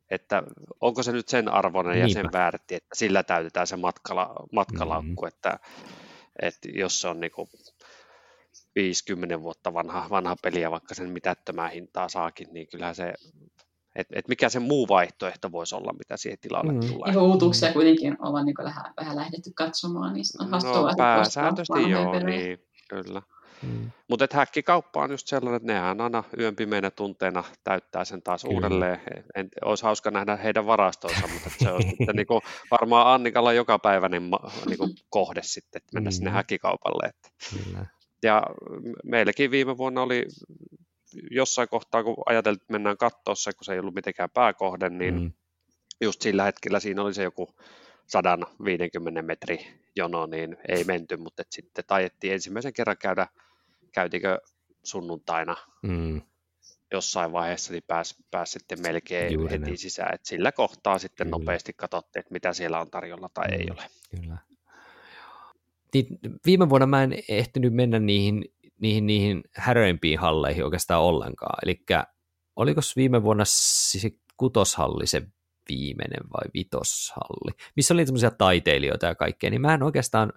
että onko se nyt sen arvoinen Niinpä. ja sen väärti, että sillä täytetään se matkala, matkalaukku, mm-hmm. että, että jos se on niin 50 vuotta vanha, vanha peli ja vaikka sen mitättömää hintaa saakin, niin kyllähän se, että et mikä se muu vaihtoehto voisi olla, mitä siihen tilalle mm. tulee. Ja uutuuksia kuitenkin ollaan niin vähän, vähän lähdetty katsomaan, niin on no, pääsääntöisesti joo, niin, kyllä. Mm. Mutta häkkikauppa on just sellainen, että nehän aina yön pimeinä tunteina täyttää sen taas Kyllä. uudelleen. En, olisi hauska nähdä heidän varastoonsa, mutta se on [laughs] sitten niinku, varmaan Annikalla joka päivä niin, niinku, kohde sitten, että mennä mm. sinne häkkikaupalle. Että. Kyllä. Ja meilläkin viime vuonna oli jossain kohtaa, kun ajateltiin, että mennään katsoa se, kun se ei ollut mitenkään pääkohde, niin mm. just sillä hetkellä siinä oli se joku 150 metri jono, niin ei menty, mutta sitten tajettiin ensimmäisen kerran käydä käytikö sunnuntaina mm. jossain vaiheessa, niin pääsi pääs sitten melkein Juuri heti ne. sisään. Et sillä kohtaa sitten Kyllä. nopeasti katsottiin, että mitä siellä on tarjolla tai mm. ei ole. Kyllä. Niin, viime vuonna mä en ehtinyt mennä niihin, niihin, niihin häröimpiin halleihin oikeastaan ollenkaan. Eli oliko viime vuonna siis kutoshalli se viimeinen vai vitoshalli, missä oli semmoisia taiteilijoita ja kaikkea, niin mä en oikeastaan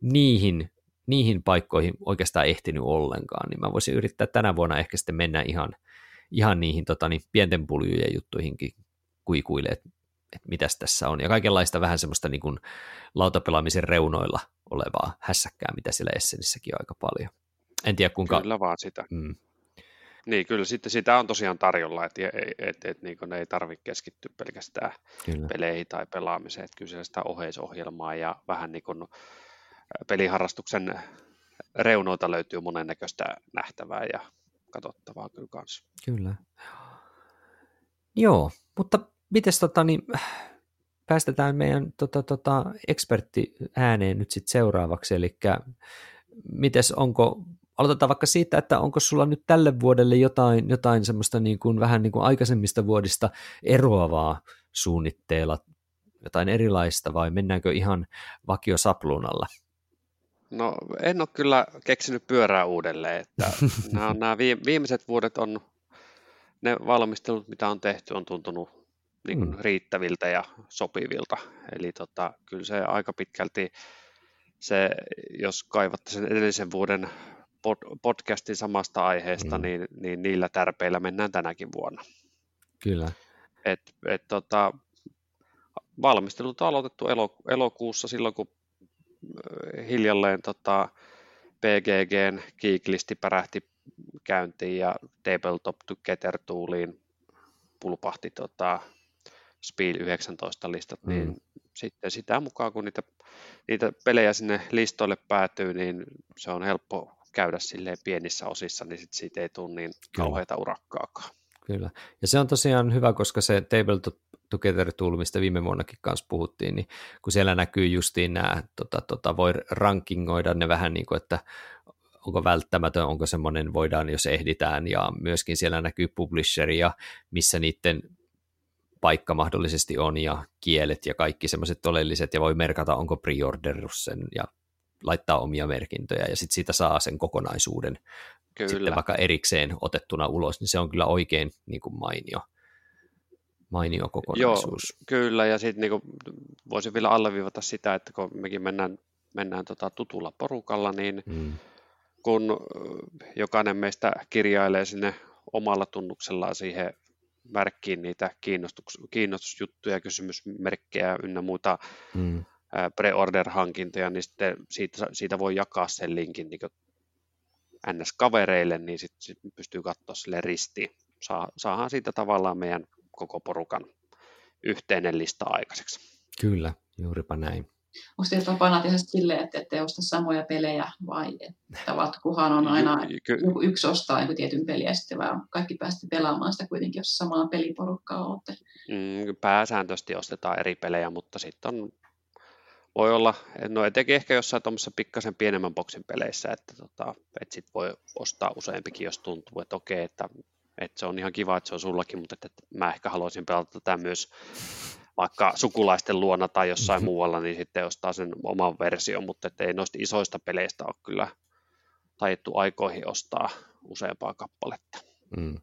niihin niihin paikkoihin oikeastaan ehtinyt ollenkaan, niin mä voisin yrittää tänä vuonna ehkä sitten mennä ihan, ihan niihin tota, niin pienten puljujen juttuihinkin kuikuille, että et mitäs tässä on. Ja kaikenlaista vähän semmoista niin kuin lautapelaamisen reunoilla olevaa hässäkkää, mitä siellä Essenissäkin on aika paljon. En tiedä kuinka... Kyllä vaan sitä. Mm. Niin, kyllä sitten sitä on tosiaan tarjolla, että et, et, et, niin ne ei tarvitse keskittyä pelkästään kyllä. peleihin tai pelaamiseen, että kyllä sitä oheisohjelmaa ja vähän niin kuin peliharrastuksen reunoilta löytyy monennäköistä nähtävää ja katsottavaa kyllä kanssa. Kyllä. Joo, mutta miten tota, niin, päästetään meidän tota, tota, ekspertti ääneen nyt sitten seuraavaksi, eli mites onko, aloitetaan vaikka siitä, että onko sulla nyt tälle vuodelle jotain, jotain semmoista niin kuin, vähän niin kuin aikaisemmista vuodista eroavaa suunnitteilla, jotain erilaista vai mennäänkö ihan vakiosapluunalla? No en ole kyllä keksinyt pyörää uudelleen, että [laughs] nämä, on, nämä viimeiset vuodet on, ne valmistelut mitä on tehty on tuntunut niin kuin mm. riittäviltä ja sopivilta, eli tota, kyllä se aika pitkälti se, jos kaivatte sen edellisen vuoden podcastin samasta aiheesta, mm. niin, niin niillä tärpeillä mennään tänäkin vuonna. Kyllä. Et, et, tota, valmistelut on aloitettu elo, elokuussa silloin, kun hiljalleen tota, PGGn kiiklisti pärähti käyntiin ja Tabletop Together Tooliin pulpahti tota, Spiel 19 listat, niin mm. niin sitten sitä mukaan, kun niitä, niitä pelejä sinne listoille päätyy, niin se on helppo käydä silleen pienissä osissa, niin sit siitä ei tule niin kauheita urakkaakaan. Kyllä, ja se on tosiaan hyvä, koska se Tabletop Together Tool, mistä viime vuonnakin kanssa puhuttiin, niin kun siellä näkyy justiin nämä, tota, tota, voi rankingoida ne vähän niin kuin, että onko välttämätön, onko semmoinen, voidaan jos ehditään, ja myöskin siellä näkyy publisheri ja missä niiden paikka mahdollisesti on, ja kielet ja kaikki semmoiset oleelliset, ja voi merkata, onko preorderus sen, ja laittaa omia merkintöjä, ja sitten siitä saa sen kokonaisuuden kyllä. sitten vaikka erikseen otettuna ulos, niin se on kyllä oikein niin kuin mainio mainio kokonaisuus. Joo, kyllä, ja sitten niin voisin vielä alleviivata sitä, että kun mekin mennään, mennään tota tutulla porukalla, niin mm. kun jokainen meistä kirjailee sinne omalla tunnuksellaan siihen merkkiin niitä kiinnostus, kiinnostusjuttuja, kysymysmerkkejä ynnä muuta mm. Pre-order-hankintoja, niin sitten siitä, siitä voi jakaa sen linkin niin NS-kavereille, niin sitten sit pystyy katsoa sille ristiin. Saa, saahan siitä tavallaan meidän koko porukan yhteinen lista aikaiseksi. Kyllä, juuripa näin. Onko teillä tapana tehdä silleen, että ette osta samoja pelejä vai että vatkuhan on aina joku yksi ostaa joku tietyn peliä ja sitten vaan kaikki päästä pelaamaan sitä kuitenkin, jos samaa peliporukkaa olette? Mm, pääsääntöisesti ostetaan eri pelejä, mutta sitten on voi olla, no etenkin ehkä jossain tuommoisessa pikkasen pienemmän boksin peleissä, että, tota, että sit voi ostaa useampikin, jos tuntuu, että okei, että, että se on ihan kiva, että se on sullakin, mutta että, että mä ehkä haluaisin pelata tätä myös vaikka sukulaisten luona tai jossain mm-hmm. muualla, niin sitten ostaa sen oman version, mutta ei noista isoista peleistä ole kyllä taidettu aikoihin ostaa useampaa kappaletta. Mm.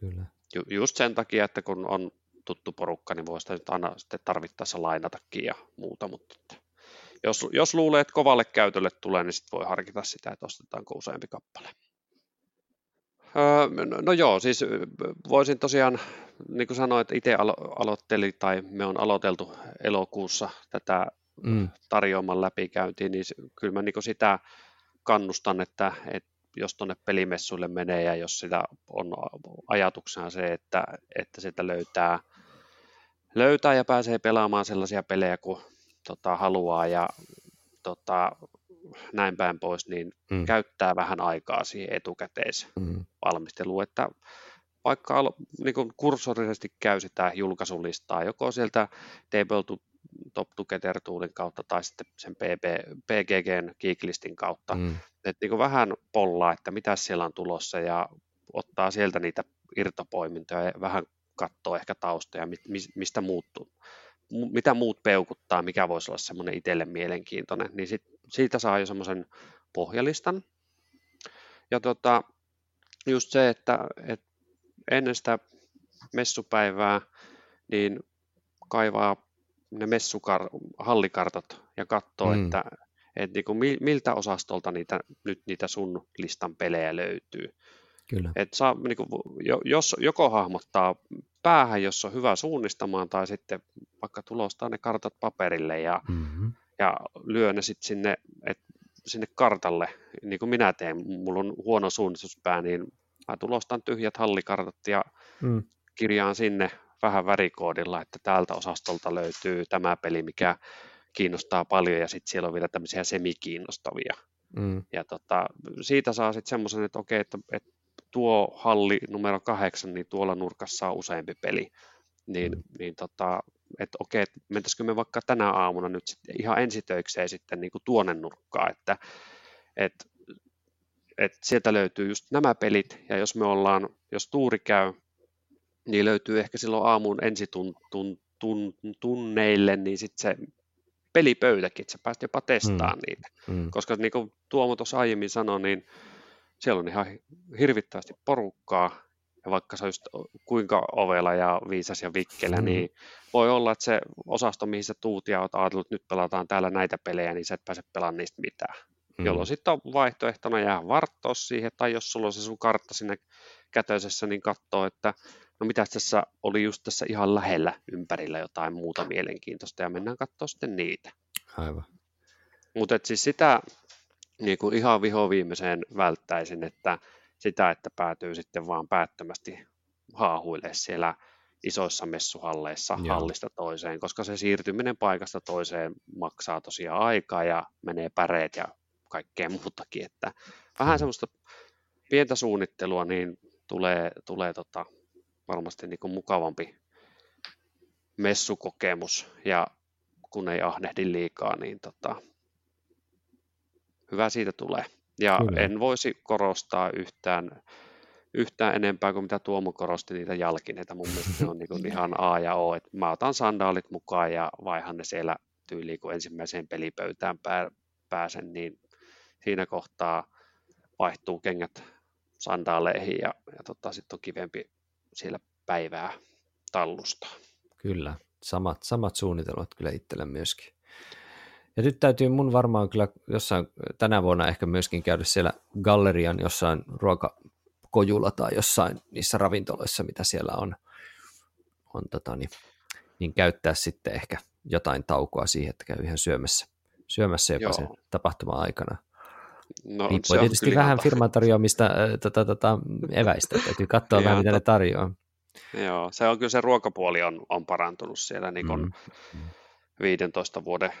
Kyllä. Ju- just sen takia, että kun on tuttu porukka, niin voi sitä nyt aina sitten tarvittaessa lainatakin ja muuta, mutta että jos, jos luulee, että kovalle käytölle tulee, niin sitten voi harkita sitä, että ostetaanko useampi kappale. Öö, no, no joo, siis voisin tosiaan, niin kuin sanoin, että itse alo- aloittelin tai me on aloiteltu elokuussa tätä mm. tarjoaman läpikäyntiin, niin kyllä mä niin sitä kannustan, että, että jos tuonne pelimessuille menee ja jos sitä on ajatuksena se, että, että sitä löytää, löytää ja pääsee pelaamaan sellaisia pelejä kuin tota, haluaa ja tota, näin päin pois, niin mm. käyttää vähän aikaa siihen etukäteisvalmisteluun, mm. että vaikka niin kuin kursorisesti käy sitä julkaisulistaa, joko sieltä Tabletop Together Toolin kautta tai sitten sen PB, PGGn Geeklistin kautta, mm. että niin kuin vähän pollaa, että mitä siellä on tulossa ja ottaa sieltä niitä irtopoimintoja ja vähän katsoo ehkä taustoja, mistä muuttuu, mitä muut peukuttaa, mikä voisi olla semmoinen itselle mielenkiintoinen, niin sit, siitä saa jo semmoisen pohjalistan. Ja tota, just se, että, että ennen sitä messupäivää niin kaivaa ne messukar, hallikartat ja katsoo, mm. että, että niin kuin miltä osastolta niitä, nyt niitä sun listan pelejä löytyy. Kyllä. Et saa, niin kuin, jos joko hahmottaa päähän, jos on hyvä suunnistamaan, tai sitten vaikka tulostaa ne kartat paperille ja, mm-hmm. ja lyö ne sitten sinne, et, sinne kartalle, niin kuin minä teen. Mulla on huono suunnistuspää, niin mä tulostan tyhjät hallikartat ja mm. kirjaan sinne vähän värikoodilla, että täältä osastolta löytyy tämä peli, mikä kiinnostaa paljon, ja sitten siellä on vielä tämmöisiä semikiinnostavia. Mm. Ja tota, siitä saa sitten semmoisen, että okei, että, että tuo halli numero kahdeksan, niin tuolla nurkassa on useampi peli. Niin, mm. niin tota, että okei, että mentäisikö me vaikka tänä aamuna nyt sitten ihan ensitöikseen sitten niin kuin tuonne nurkkaan, että, että, että sieltä löytyy just nämä pelit, ja jos me ollaan, jos tuuri käy, niin löytyy ehkä silloin aamun ensitunneille, niin sitten se pelipöytäkin, että sä pääst jopa testaamaan mm. niitä. Mm. Koska niin kuin Tuomo tuossa aiemmin sanoi, niin siellä on ihan hirvittävästi porukkaa, ja vaikka se just kuinka ovela ja viisas ja vikkelä, mm. niin voi olla, että se osasto, mihin sä tuut ja oot ajatellut, että nyt pelataan täällä näitä pelejä, niin sä et pääse pelaamaan niistä mitään. Mm. Jolloin sitten on vaihtoehtona jää varttoa siihen, tai jos sulla on se sun kartta sinne kätöisessä, niin katsoo, että no mitä tässä oli just tässä ihan lähellä ympärillä jotain muuta mielenkiintoista, ja mennään katsoa sitten niitä. Aivan. Mutta siis sitä niin kuin ihan vihoviimeiseen välttäisin, että sitä, että päätyy sitten vaan päättömästi haahuille siellä isoissa messuhalleissa Joo. hallista toiseen, koska se siirtyminen paikasta toiseen maksaa tosiaan aikaa ja menee päreet ja kaikkea muutakin, että vähän semmoista pientä suunnittelua, niin tulee, tulee tota, varmasti niin kuin mukavampi messukokemus ja kun ei ahnehdi liikaa, niin tota, hyvä siitä tulee. Ja Kyllä. en voisi korostaa yhtään, yhtään enempää kuin mitä Tuomo korosti niitä jalkineita. Mun mielestä ne on niin [laughs] ihan A ja O. että mä otan sandaalit mukaan ja vaihan ne siellä tyyliin, kun ensimmäiseen pelipöytään pää, pääsen, niin siinä kohtaa vaihtuu kengät sandaaleihin ja, ja tota, sitten on kivempi siellä päivää tallusta. Kyllä, samat, samat suunnitelmat kyllä itsellä myöskin. Ja nyt täytyy mun varmaan kyllä jossain tänä vuonna ehkä myöskin käydä siellä gallerian jossain ruokakojulla tai jossain niissä ravintoloissa, mitä siellä on, on tota, niin, niin käyttää sitten ehkä jotain taukoa siihen, että käy ihan syömässä, syömässä jopa Joo. sen tapahtuma aikana. No, Riippuu tietysti vähän firman tarjoamista tota, tota, eväistä, täytyy katsoa [laughs] vähän, mitä ne tarjoaa. Joo, se on kyllä se ruokapuoli on, on parantunut siellä niin mm. 15 vuoden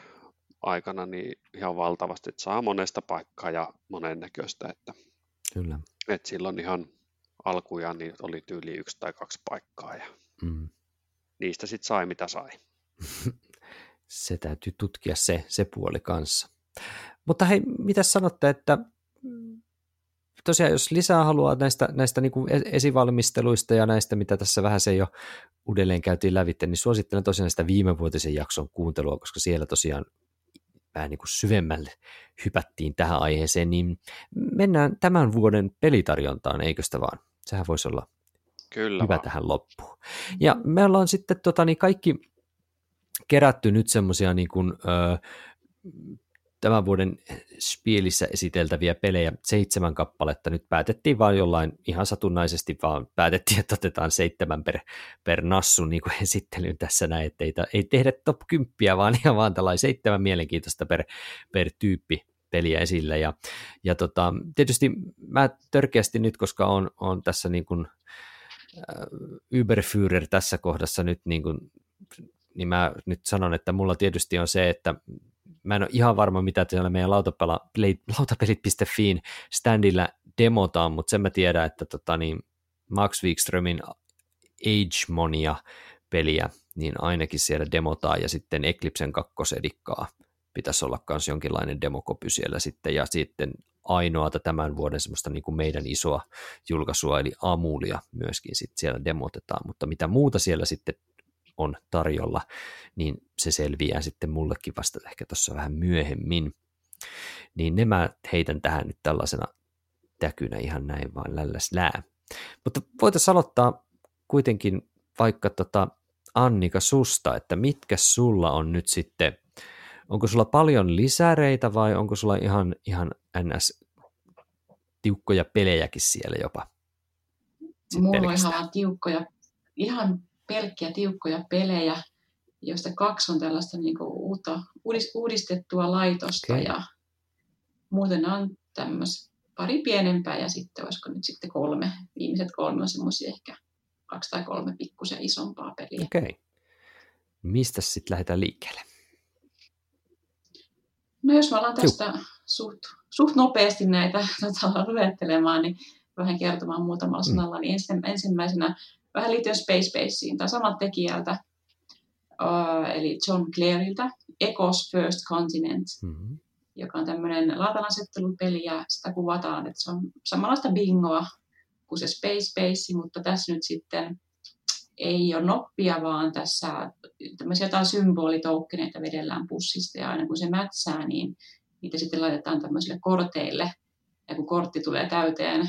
aikana niin ihan valtavasti, että saa monesta paikkaa ja monennäköistä, että, kyllä. että silloin ihan alkujaan niin oli tyyli yksi tai kaksi paikkaa ja mm. niistä sitten sai mitä sai. [laughs] se täytyy tutkia se, se puoli kanssa. Mutta hei, mitä sanotte, että tosiaan jos lisää haluaa näistä, näistä niin kuin esivalmisteluista ja näistä, mitä tässä vähän se jo uudelleen käytiin lävitte, niin suosittelen tosiaan sitä viimevuotisen jakson kuuntelua, koska siellä tosiaan vähän niin kuin syvemmälle hypättiin tähän aiheeseen, niin mennään tämän vuoden pelitarjontaan, eikö sitä vaan? Sehän voisi olla Kyllä hyvä vaan. tähän loppuun. Ja me ollaan sitten tota, niin kaikki kerätty nyt semmoisia niin kuin, ö, tämän vuoden Spielissä esiteltäviä pelejä, seitsemän kappaletta. Nyt päätettiin vaan jollain ihan satunnaisesti, vaan päätettiin, että otetaan seitsemän per, per nassu niin kuin esittelyyn tässä näin, että ei, ei tehdä top 10, vaan ihan vaan tällainen seitsemän mielenkiintoista per, per tyyppi peliä esille. Ja, ja tota, tietysti mä törkeästi nyt, koska on, on tässä niin kuin, äh, Uberführer tässä kohdassa nyt niin kuin, niin mä nyt sanon, että mulla tietysti on se, että mä en ole ihan varma, mitä siellä meidän lautapela, lautapelit.fiin standilla demotaan, mutta sen mä tiedän, että tota, niin Max Wikströmin Age Monia peliä, niin ainakin siellä demotaan, ja sitten Eclipsen kakkosedikkaa pitäisi olla myös jonkinlainen demokopy siellä sitten, ja sitten ainoata tämän vuoden semmoista niin kuin meidän isoa julkaisua, eli Amulia myöskin sitten siellä demotetaan, mutta mitä muuta siellä sitten on tarjolla, niin se selviää sitten mullekin vasta ehkä tuossa vähän myöhemmin. Niin ne mä heitän tähän nyt tällaisena täkynä ihan näin vaan lälläs lää. Mutta voitaisiin aloittaa kuitenkin vaikka tota Annika susta, että mitkä sulla on nyt sitten, onko sulla paljon lisäreitä vai onko sulla ihan, ihan ns tiukkoja pelejäkin siellä jopa? Mulla on ihan tiukkoja, ihan pelkkiä tiukkoja pelejä, joista kaksi on tällaista niin kuin uutta, uudistettua laitosta okay. ja muuten on tämmöistä pari pienempää ja sitten olisiko nyt sitten kolme, viimeiset kolme on semmoisia ehkä kaksi tai kolme pikkusen isompaa peliä. Okei. Okay. Mistä sitten lähdetään liikkeelle? No jos me ollaan tästä suht, suht nopeasti näitä [laughs] tota, luettelemaan, niin vähän kertomaan muutamalla mm. sanalla, niin ensimmäisenä vähän liittyen Space Baseen tai samat tekijältä, uh, eli John Clareilta, Ecos First Continent, mm-hmm. joka on tämmöinen laatanasettelupeli ja sitä kuvataan, että se on samanlaista bingoa kuin se Space Base, mutta tässä nyt sitten ei ole noppia, vaan tässä tämmöisiä jotain symbolitoukkeneita vedellään pussista ja aina kun se mätsää, niin niitä sitten laitetaan tämmöisille korteille. Ja kun kortti tulee täyteen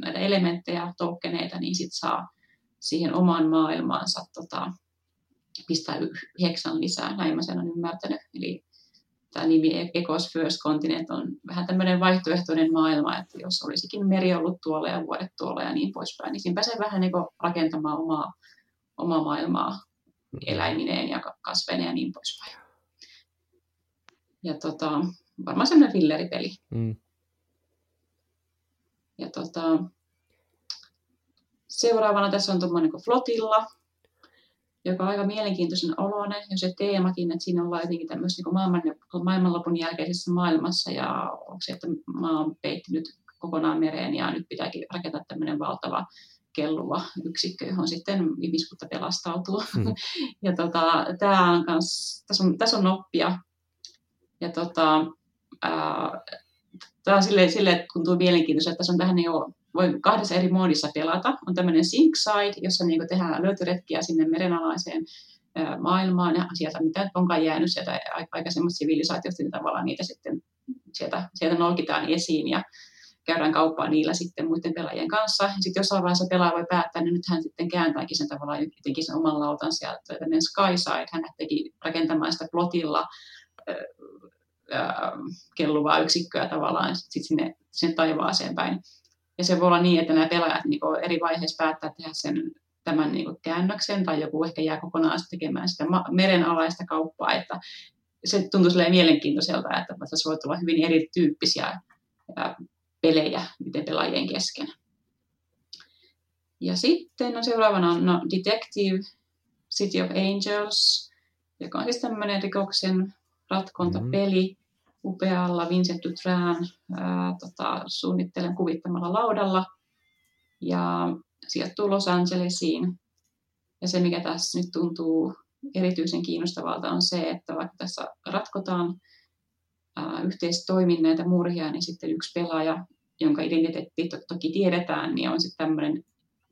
näitä elementtejä, tokeneita, niin sit saa siihen omaan maailmaansa tota, pistää yhdeksän lisää, näin mä sen olen ymmärtänyt. Eli tämä nimi Ecos First Continent on vähän tämmöinen vaihtoehtoinen maailma, että jos olisikin meri ollut tuolla ja vuodet tuolla ja niin poispäin, niin siinä pääsee vähän niin rakentamaan omaa, omaa maailmaa eläimineen ja kasveineen ja niin poispäin. Ja tota, varmaan semmoinen filleripeli. Mm. Ja tota, seuraavana tässä on tuommoinen niin flotilla, joka on aika mielenkiintoisen oloinen, ja se teemakin, että siinä ollaan jotenkin tämmöisessä niin maailman, maailmanlopun jälkeisessä maailmassa, ja onko se, että maa on peittynyt kokonaan mereen, ja nyt pitääkin rakentaa tämmöinen valtava kelluva yksikkö, johon sitten ihmiskunta pelastautuu. Mm. [laughs] ja tota, tää on kans, tässä, on, tässä on noppia. Ja tota, ää, tämä on silleen että tuntuu mielenkiintoista, että tässä on tähän niin voi kahdessa eri moodissa pelata. On tämmöinen Sink Side, jossa niin tehdään löytöretkiä sinne merenalaiseen maailmaan ja sieltä mitä onkaan jäänyt sieltä aikaisemmasta sivilisaatiosta, niin tavallaan niitä sitten sieltä, sieltä nolkitaan esiin ja käydään kauppaa niillä sitten muiden pelaajien kanssa. Sitten jossain vaiheessa pelaaja voi päättää, niin nyt hän sitten kääntääkin sen tavallaan jotenkin sen oman lautansa ja tämmöinen Skyside, hän teki rakentamaan sitä plotilla kelluvaa yksikköä tavallaan sit sinne, sinne taivaaseen päin. Ja se voi olla niin, että nämä pelaajat niin eri vaiheissa päättää tehdä sen tämän niin käännöksen tai joku ehkä jää kokonaan tekemään sitä merenalaista kauppaa, että se tuntuu mielenkiintoiselta, että tässä voi olla hyvin erityyppisiä pelejä miten pelaajien kesken. Ja sitten no seuraavana on no, Detective City of Angels, joka on siis tämmöinen rikoksen ratkontapeli mm-hmm. Upealla Vincent Dutran ää, tota, suunnittelen kuvittamalla laudalla. Ja sijoittuu Los Angelesiin. Ja se, mikä tässä nyt tuntuu erityisen kiinnostavalta, on se, että vaikka tässä ratkotaan ää, yhteistoimin näitä murhia, niin sitten yksi pelaaja, jonka identiteetti to- toki tiedetään, niin on sitten tämmöinen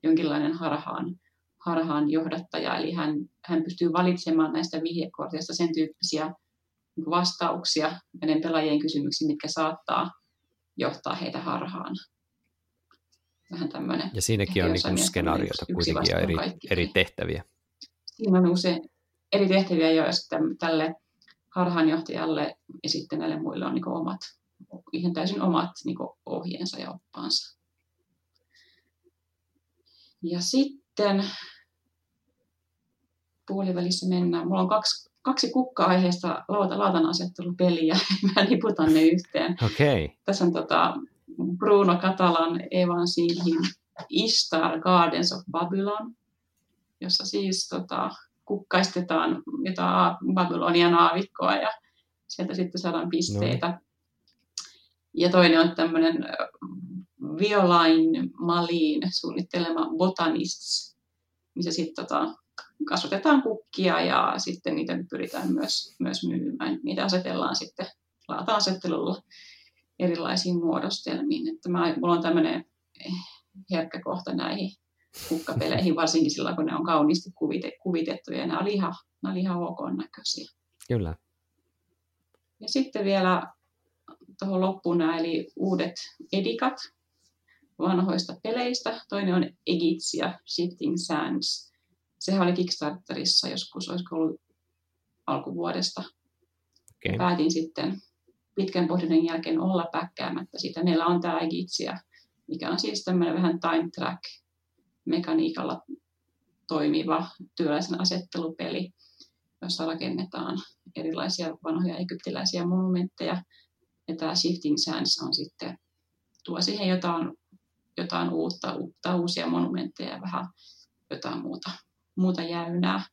jonkinlainen harhaan, harhaan johdattaja. Eli hän, hän pystyy valitsemaan näistä vihjekorteista sen tyyppisiä vastauksia näiden pelaajien kysymyksiin, mitkä saattaa johtaa heitä harhaan. Vähän tämmöinen. Ja siinäkin on niin skenaarioita kuitenkin ja eri, eri tehtäviä. Siinä on usein eri tehtäviä, joista tälle harhaanjohtajalle ja sitten näille muille on niin omat, ihan täysin omat niin ohjeensa ja oppaansa. Ja sitten puolivälissä mennään. Mulla on kaksi kaksi kukka-aiheesta lauta, laatan asettelupeliä, [laughs] mä niputan ne yhteen. Okay. Tässä on tota Bruno Catalan Evan Silhin Istar Gardens of Babylon, jossa siis tota, kukkaistetaan jotain Babylonian aavikkoa ja sieltä sitten saadaan pisteitä. No. Ja toinen on tämmöinen Violain Malin suunnittelema Botanists, missä sitten tota, kasvatetaan kukkia ja sitten niitä pyritään myös, myös myymään. Niitä asetellaan sitten laata-asettelulla erilaisiin muodostelmiin. Että mä, mulla on tämmöinen herkkä kohta näihin kukkapeleihin, varsinkin silloin, kun ne on kauniisti kuvite, kuvitettu ja ne oli ihan, ne oli ihan ok näköisiä. Kyllä. Ja sitten vielä tuohon loppuun nämä, eli uudet edikat vanhoista peleistä. Toinen on Egitsia, Shifting Sands. Sehän oli Kickstarterissa joskus, olisiko ollut alkuvuodesta. Okay. Päätin sitten pitkän pohdinnan jälkeen olla päkkäämättä sitä. Meillä on tämä Egitsia, mikä on siis tämmöinen vähän time track mekaniikalla toimiva työläisen asettelupeli, jossa rakennetaan erilaisia vanhoja egyptiläisiä monumentteja. Ja tämä Shifting Sands on sitten, tuo siihen jotain, jotain uutta, uutta, uusia monumentteja ja vähän jotain muuta muuta jäynää.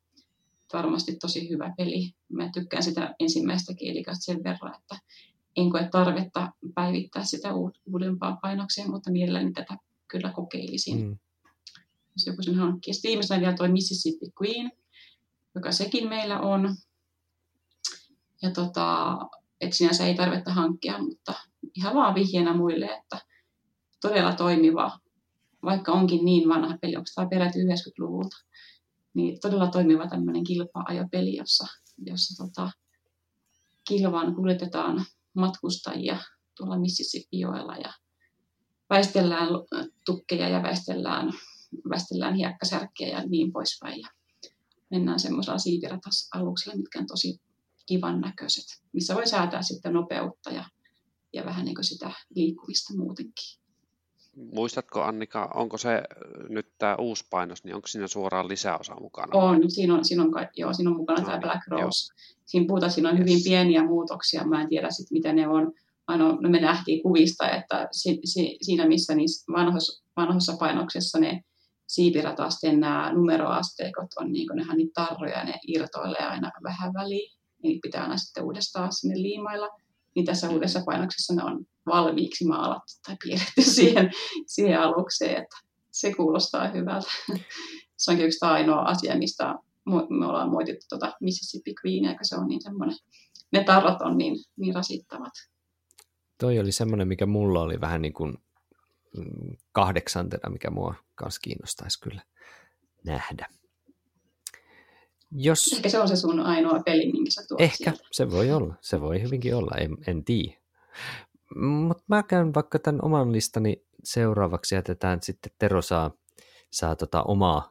Varmasti tosi hyvä peli. Mä tykkään sitä ensimmäistä kielikasta sen verran, että en koe tarvetta päivittää sitä uudempaan painokseen, mutta mielelläni tätä kyllä kokeilisin. Mm. Jos joku sen hankkii. Sitten viimeisenä vielä tuo Mississippi Queen, joka sekin meillä on. Ja tota, että sinänsä ei tarvetta hankkia, mutta ihan vaan vihjeenä muille, että todella toimiva, vaikka onkin niin vanha peli, onko tämä peräti 90-luvulta, niin todella toimiva tämmöinen kilpa-ajopeli, jossa, jossa tota, kilvaan kuljetetaan matkustajia tuolla Mississippi-joella ja väistellään tukkeja ja väistellään, väistellään hiekkasärkkejä ja niin poispäin. Ja mennään semmoisella siiviratas-aluksella, mitkä on tosi kivan näköiset, missä voi säätää sitten nopeutta ja, ja vähän niin kuin sitä liikkuvista muutenkin. Muistatko Annika, onko se nyt tämä uusi painos, niin onko siinä suoraan lisäosa mukana? On, siinä on, siinä on, joo, siinä on mukana no, tämä Black Rose. Joo. Siinä puhutaan, siinä on hyvin pieniä muutoksia, mä en tiedä sitten mitä ne on. Aino, no me nähtiin kuvista, että si, si, siinä missä niissä vanhoissa, vanhoissa painoksessa ne siipiratasten nämä numeroasteikot on, niin kuin nehän niitä tarroja ja ne irtoilee aina vähän väliin. Niin pitää aina sitten uudestaan sinne liimailla. Niin tässä uudessa painoksessa ne on valmiiksi maalattu tai piirretty [laughs] siihen, siihen alukseen, että se kuulostaa hyvältä. [laughs] Se onkin yksi ainoa asia, mistä me ollaan moitittu tuota Mississippi Queen, kun se on niin semmoinen, ne tarrat on niin, niin rasittavat. Toi oli semmoinen, mikä mulla oli vähän niin kuin kahdeksantena, mikä mua kanssa kiinnostaisi kyllä nähdä. Jos... Ehkä se on se sun ainoa peli, minkä sä tuot Ehkä, sieltä. se voi olla. Se voi hyvinkin olla, en, en tiedä. Mutta mä käyn vaikka tämän oman listani seuraavaksi, jätetään sitten Tero saa, saa tota omaa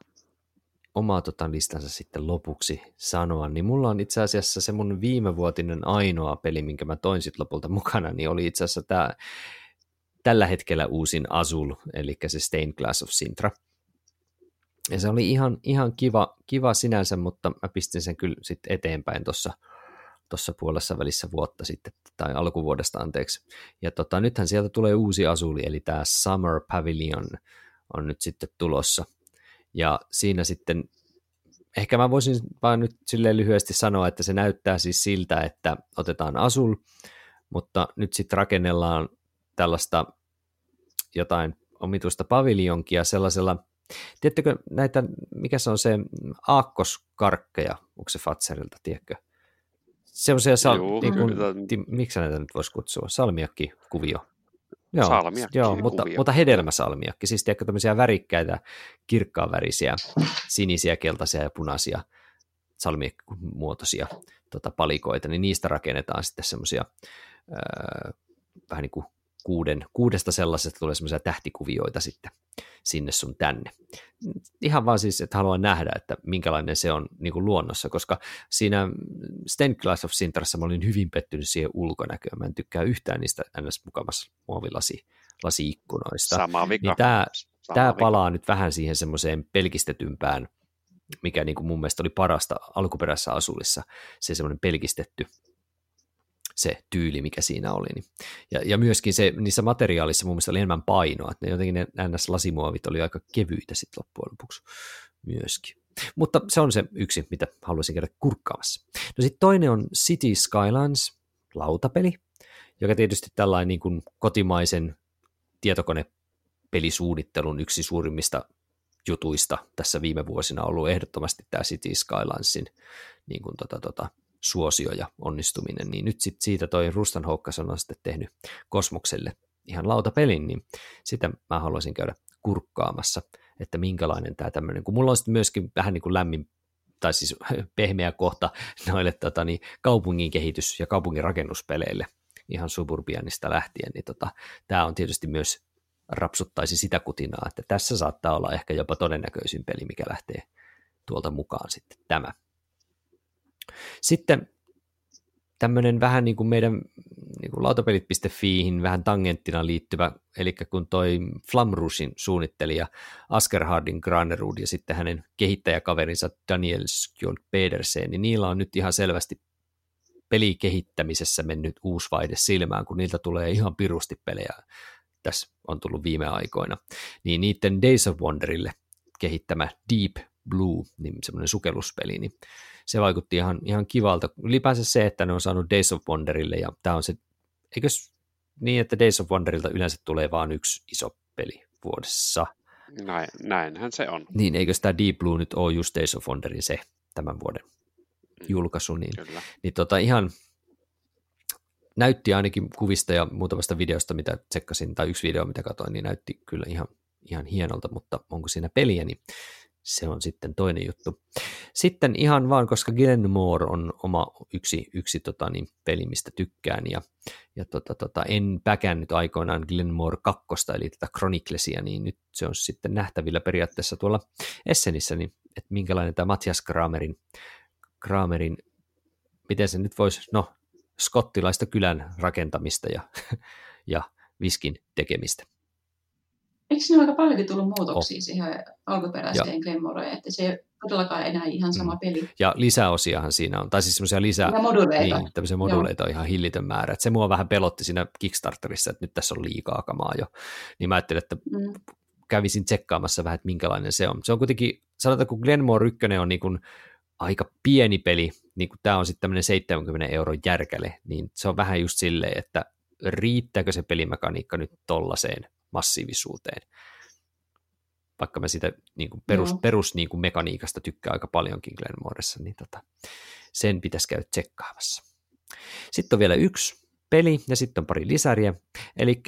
omaa tota listansa sitten lopuksi sanoa, niin mulla on itse asiassa se mun viimevuotinen ainoa peli, minkä mä toin sitten lopulta mukana, niin oli itse asiassa tämä tällä hetkellä uusin Azul, eli se Stained Glass of Sintra. Ja se oli ihan, ihan kiva, kiva sinänsä, mutta mä pistin sen kyllä sitten eteenpäin tuossa tuossa puolessa välissä vuotta sitten, tai alkuvuodesta anteeksi. Ja tota, nythän sieltä tulee uusi asuli, eli tämä Summer Pavilion on nyt sitten tulossa. Ja siinä sitten, ehkä mä voisin vaan nyt silleen lyhyesti sanoa, että se näyttää siis siltä, että otetaan asul, mutta nyt sitten rakennellaan tällaista jotain omituista paviljonkia sellaisella, tiedättekö näitä, mikä se on se aakkoskarkkeja, onko se Fatserilta, tiedätkö? Semmoisia, sal- Juu, niin kuin, ti, miksi näitä nyt voisi kutsua, salmiakki-kuvio. Joo, salmiakki joo mutta, mutta hedelmäsalmiakki, siis tiedätkö tämmöisiä värikkäitä, kirkkaanvärisiä, sinisiä, keltaisia ja punaisia salmiakkimuotoisia tota, palikoita, niin niistä rakennetaan sitten semmoisia vähän niin kuin kuuden, kuudesta sellaisesta tulee semmoisia tähtikuvioita sitten sinne sun tänne. Ihan vaan siis, että haluan nähdä, että minkälainen se on niin kuin luonnossa, koska siinä Stained Glass of Sintrassa mä olin hyvin pettynyt siihen ulkonäköön. Mä en tykkää yhtään niistä ns. mukavassa muovilasi lasiikkunoista. Sama vika. Niin tämä, Sama tämä palaa nyt vähän siihen semmoiseen pelkistetympään, mikä niin kuin mun mielestä oli parasta alkuperäisessä asulissa, se semmoinen pelkistetty se tyyli, mikä siinä oli. Niin. Ja, ja myöskin se, niissä materiaalissa mun mielestä oli enemmän painoa, että ne jotenkin ne NS-lasimuovit oli aika kevyitä sitten loppujen lopuksi myöskin. Mutta se on se yksi, mitä haluaisin käydä kurkkaamassa. No sitten toinen on City Skylines, lautapeli, joka tietysti tällainen niin kuin kotimaisen tietokonepelisuunnittelun yksi suurimmista jutuista tässä viime vuosina ollut ehdottomasti tämä City Skylinesin niin kuin tota, tota, suosio ja onnistuminen, niin nyt sit siitä toi Rustan Houkkas on sitten tehnyt Kosmokselle ihan lautapelin, niin sitä mä haluaisin käydä kurkkaamassa, että minkälainen tämä tämmöinen, kun mulla on sitten myöskin vähän niin kuin lämmin tai siis [laughs] pehmeä kohta noille tota, niin, kaupungin kehitys- ja kaupungin rakennuspeleille ihan suburbianista lähtien, niin tota, tämä on tietysti myös rapsuttaisi sitä kutinaa, että tässä saattaa olla ehkä jopa todennäköisin peli, mikä lähtee tuolta mukaan sitten tämä. Sitten tämmöinen vähän niin kuin meidän niin kuin lautapelit.fiihin vähän tangenttina liittyvä, eli kun toi Flamrushin suunnittelija Asker Hardin Granerud ja sitten hänen kehittäjäkaverinsa Daniel Skjold Pedersen, niin niillä on nyt ihan selvästi pelikehittämisessä mennyt uusi vaihde silmään, kun niiltä tulee ihan pirusti pelejä. Tässä on tullut viime aikoina. Niin niiden Days of Wonderille kehittämä Deep Blue, niin semmoinen sukelluspeli, niin se vaikutti ihan, ihan kivalta. Ylipäänsä se, että ne on saanut Days of Wonderille, ja tämä on se, eikö niin, että Days of Wonderilta yleensä tulee vain yksi iso peli vuodessa? Näin, näinhän se on. Niin, eikö tämä Deep Blue nyt ole just Days of Wonderin se tämän vuoden mm, julkaisu, niin, Kyllä. niin tota ihan näytti ainakin kuvista ja muutamasta videosta, mitä tsekkasin, tai yksi video, mitä katsoin, niin näytti kyllä ihan, ihan hienolta, mutta onko siinä peliä, niin se on sitten toinen juttu. Sitten ihan vaan, koska Glenmore on oma yksi, yksi tota, niin, peli, mistä tykkään, ja, ja tota, tota, en päkännyt aikoinaan Glenmore 2, eli tätä Chroniclesia, niin nyt se on sitten nähtävillä periaatteessa tuolla Essenissä, niin että minkälainen tämä Matias Kramerin, Kramerin, miten se nyt voisi, no, skottilaista kylän rakentamista ja, [laughs] ja viskin tekemistä. Eikö siinä aika paljonkin tullut muutoksia oh. siihen alkuperäiseen Glenmoreen, että se ei todellakaan enää ihan sama mm. peli. Ja lisäosiahan siinä on, tai siis semmoisia lisää, ja moduleita. Niin, tämmöisiä moduleita Joo. on ihan hillitön määrä. Että se mua vähän pelotti siinä Kickstarterissa, että nyt tässä on liikaa kamaa jo. Niin mä ajattelin, että mm. kävisin tsekkaamassa vähän, että minkälainen se on. Se on kuitenkin, sanotaan, kun Glenmore 1 on niin kuin aika pieni peli, niin kuin tämä on sitten tämmöinen 70 euron järkäle, niin se on vähän just silleen, että riittääkö se pelimekaniikka nyt tollaiseen massiivisuuteen. Vaikka mä sitä niin kuin perus, no. perus niin kuin mekaniikasta tykkään aika paljonkin Glenmoressa, niin tota, sen pitäisi käydä tsekkaamassa. Sitten on vielä yksi peli ja sitten on pari lisäriä. Eli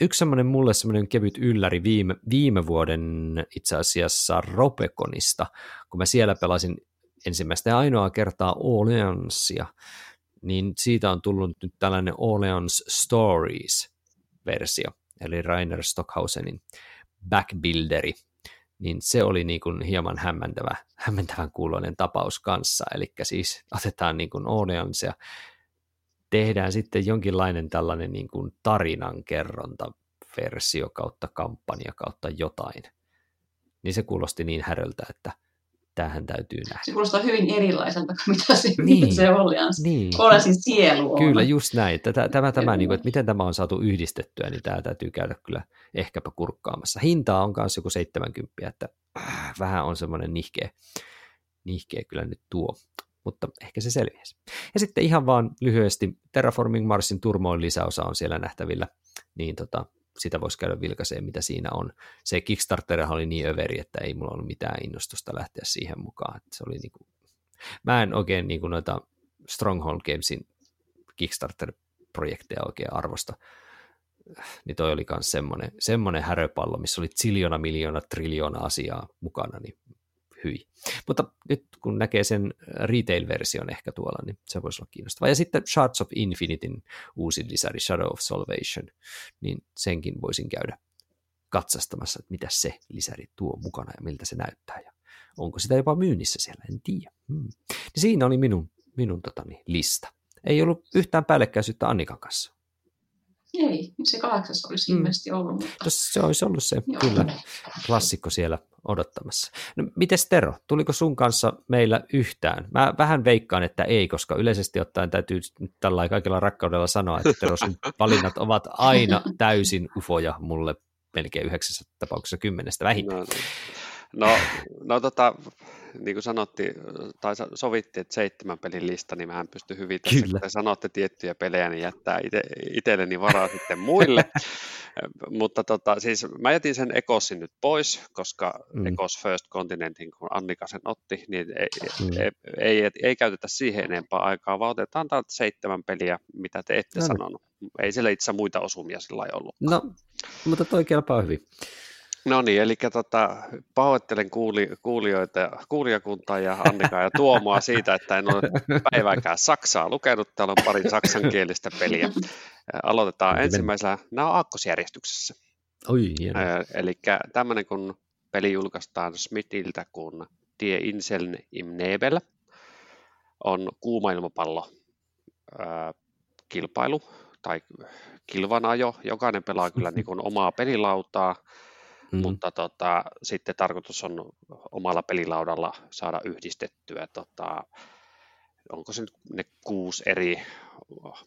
yksi semmoinen mulle semmoinen kevyt ylläri viime, viime vuoden itse asiassa Ropeconista, kun mä siellä pelasin ensimmäistä ja ainoa kertaa Orleansia, niin siitä on tullut nyt tällainen Orleans Stories-versio eli Rainer Stockhausenin backbuilderi niin se oli niin kuin hieman hämmentävä, hämmentävän kuuloinen tapaus kanssa. Eli siis otetaan niin kuin Odeons ja tehdään sitten jonkinlainen tällainen niin kuin tarinankerronta versio kautta kampanja kautta jotain. Niin se kuulosti niin häröltä, että tämähän täytyy nähdä. Se kuulostaa hyvin erilaiselta kuin mitä se, niin, mitä se oli. Niin. Olesin sielu on. Kyllä, just näin. Tämä, tämä, tämä niin kuin, että miten tämä on saatu yhdistettyä, niin tämä täytyy käydä kyllä ehkäpä kurkkaamassa. Hinta on myös joku 70, että äh, vähän on semmoinen nihkeä, nihkeä kyllä nyt tuo mutta ehkä se selviäisi. Ja sitten ihan vaan lyhyesti Terraforming Marsin turmoin lisäosa on siellä nähtävillä, niin tota, sitä voisi käydä vilkaiseen, mitä siinä on. Se Kickstarter oli niin överi, että ei mulla ollut mitään innostusta lähteä siihen mukaan. Se oli niin kuin... Mä en oikein niin kuin noita Stronghold Gamesin Kickstarter-projekteja oikein arvosta. Niin toi oli myös semmoinen, semmoinen häröpallo, missä oli ziljona, miljoona, triljoona asiaa mukana, niin hyi. Mutta nyt kun näkee sen retail-version ehkä tuolla, niin se voisi olla kiinnostavaa. Ja sitten Shards of Infinityn uusi lisäri Shadow of Salvation, niin senkin voisin käydä katsastamassa, että mitä se lisäri tuo mukana ja miltä se näyttää. Ja onko sitä jopa myynnissä siellä, en tiedä. Hmm. Niin siinä oli minun, minun totani, lista. Ei ollut yhtään päällekkäisyyttä Annikan kanssa. Ei, se kahdeksas olisi mm. ilmeisesti ollut. Mutta... Se olisi ollut se, Joo. kyllä, klassikko siellä odottamassa. No, mites Tero, tuliko sun kanssa meillä yhtään? Mä vähän veikkaan, että ei, koska yleisesti ottaen täytyy tällä kaikilla rakkaudella sanoa, että Tero, sun [laughs] valinnat ovat aina täysin ufoja mulle melkein yhdeksässä tapauksessa kymmenestä vähintään. No, no, no tota, niin kuin sanottiin, tai sovittiin, että seitsemän pelin lista, niin mä pysty hyvin tässä, Kyllä. kun sanotte tiettyjä pelejä, niin jättää ite, itselleni varaa [laughs] sitten muille. Mutta tota, siis mä jätin sen Ekosin nyt pois, koska mm. Ecos First Continentin, kun Annika sen otti, niin ei, mm. ei, ei, ei, ei käytetä siihen enempää aikaa, vaan otetaan täältä seitsemän peliä, mitä te ette no. sanonut. Ei siellä itse muita osumia sillä ollut. No, mutta toi kelpaa hyvin. No niin, eli tota, pahoittelen kuuli, kuulijoita, kuulijakuntaa ja Annika ja Tuomoa siitä, että en ole päivääkään Saksaa lukenut. Täällä on pari saksankielistä peliä. Aloitetaan ensimmäisellä, nämä on aakkosjärjestyksessä. Oi, hieno. Eli tämmöinen kun peli julkaistaan Smithiltä kun Die Inseln im Nebel on kuuma ilmapallo kilpailu tai kilvanajo. Jokainen pelaa kyllä niin kuin omaa pelilautaa mm. mutta tota, sitten tarkoitus on omalla pelilaudalla saada yhdistettyä, tota, onko se nyt ne kuusi eri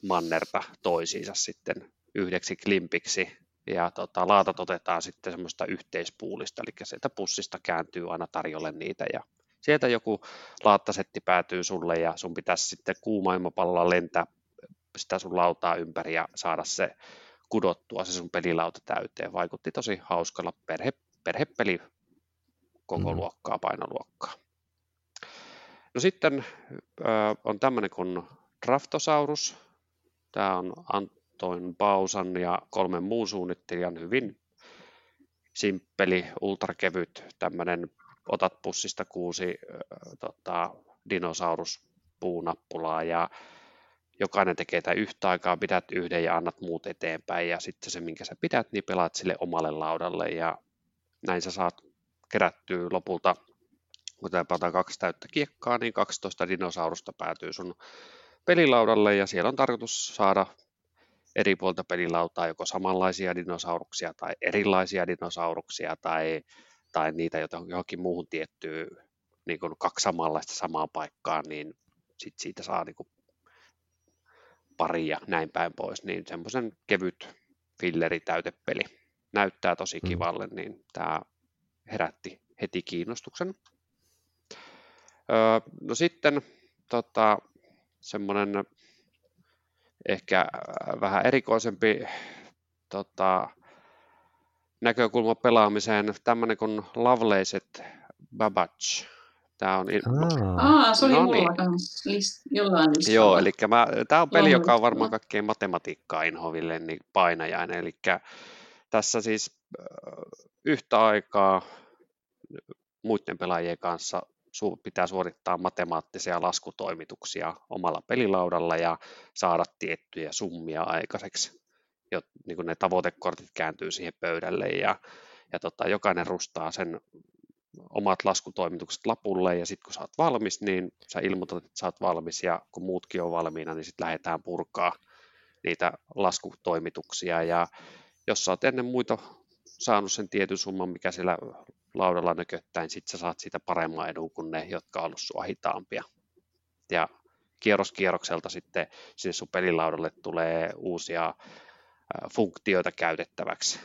mannerta toisiinsa sitten yhdeksi klimpiksi, ja tota, laatat otetaan sitten semmoista yhteispuulista, eli sieltä pussista kääntyy aina tarjolle niitä, ja sieltä joku laattasetti päätyy sulle, ja sun pitäisi sitten kuumaimapalloa lentää sitä sun lautaa ympäri ja saada se kudottua se sun pelilauta täyteen. Vaikutti tosi hauskalla perhe, perhepeli koko mm. luokkaa, painoluokkaa. No sitten ö, on tämmöinen kuin Draftosaurus. Tämä on Antoin Bausan ja kolmen muun suunnittelijan hyvin simppeli, ultrakevyt, tämmöinen otat pussista kuusi ö, tota, dinosauruspuunappulaa ja jokainen tekee tätä yhtä aikaa, pidät yhden ja annat muut eteenpäin ja sitten se, minkä sä pidät, niin pelaat sille omalle laudalle ja näin sä saat kerättyä lopulta, kun pelataan kaksi täyttä kiekkaa, niin 12 dinosaurusta päätyy sun pelilaudalle ja siellä on tarkoitus saada eri puolta pelilautaa joko samanlaisia dinosauruksia tai erilaisia dinosauruksia tai, tai niitä johonkin muuhun tiettyyn niin kaksi samanlaista samaan paikkaan, niin sit siitä saa niin pari ja näin päin pois, niin semmoisen kevyt filleritäytepeli näyttää tosi mm. kivalle, niin tämä herätti heti kiinnostuksen. Öö, no sitten tota, semmoinen ehkä vähän erikoisempi tota, näkökulma pelaamiseen, tämmöinen kuin Lovelacet Babbage Tämä on... Aa, Aa se oli no mulla niin. list, jollain listalla. Joo, eli tämä on peli, joka on varmaan kaikkein matematiikkaa inhoville niin painajainen. Eli tässä siis yhtä aikaa muiden pelaajien kanssa pitää suorittaa matemaattisia laskutoimituksia omalla pelilaudalla ja saada tiettyjä summia aikaiseksi. Jo, niin kuin ne tavoitekortit kääntyy siihen pöydälle ja, ja tota, jokainen rustaa sen omat laskutoimitukset lapulle ja sitten kun sä oot valmis, niin sä ilmoitat, että sä oot valmis ja kun muutkin on valmiina, niin sitten lähdetään purkaa niitä laskutoimituksia ja jos sä oot ennen muita saanut sen tietyn summan, mikä siellä laudalla nököttää, niin sitten sä saat siitä paremman edun kuin ne, jotka on ollut sua hitaampia. Ja kierros kierrokselta sitten sinne sun pelilaudalle tulee uusia funktioita käytettäväksi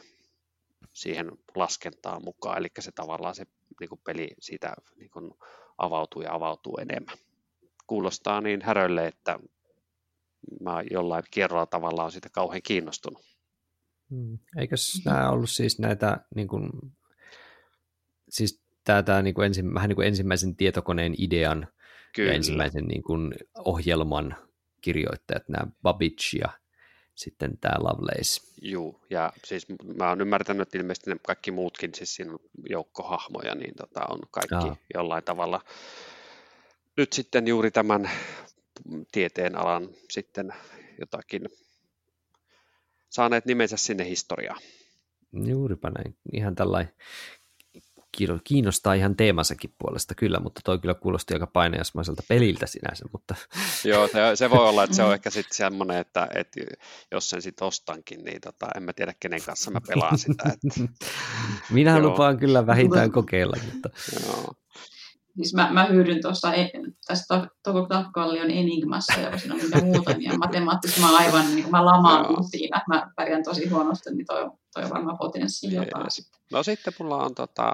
siihen laskentaan mukaan, eli se tavallaan se niin kuin peli siitä niin kuin avautuu ja avautuu enemmän. Kuulostaa niin härölle, että mä jollain kierrolla tavalla on siitä kauhean kiinnostunut. Hmm. Eikö nämä ollut siis näitä, niin kuin, siis tämä, tämä niin kuin ensi, vähän niin kuin ensimmäisen tietokoneen idean Kyllä. ja ensimmäisen niin kuin ohjelman kirjoittajat, nämä Babbage ja sitten tämä Lovelace. Joo, ja siis mä oon ymmärtänyt, että ilmeisesti ne kaikki muutkin, siis siinä on joukkohahmoja, niin tota on kaikki Aa. jollain tavalla nyt sitten juuri tämän tieteen alan sitten jotakin saaneet nimensä sinne historiaan. Juuripa näin. Ihan tällainen kiinnostaa ihan teemansakin puolesta kyllä, mutta toi kyllä kuulosti aika painajasmaiselta peliltä sinänsä. Mutta... [laughs] Joo, se, se voi olla, että se on ehkä sitten semmoinen, että, että jos sen sitten ostankin, niin tota, en mä tiedä kenen kanssa mä pelaan sitä. Että... [laughs] Minä [laughs] lupaan kyllä vähintään kokeilla. Mutta... Joo. Siis mä, mä hyydyn tuossa e, tässä Toko Takkallion Enigmassa ja siinä on niitä muutamia matemaattisesti. Mä aivan niin mä lamaan siinä. Mä pärjään tosi huonosti, niin toi, toi on varmaan potenssi jotain. No sitten mulla on tota,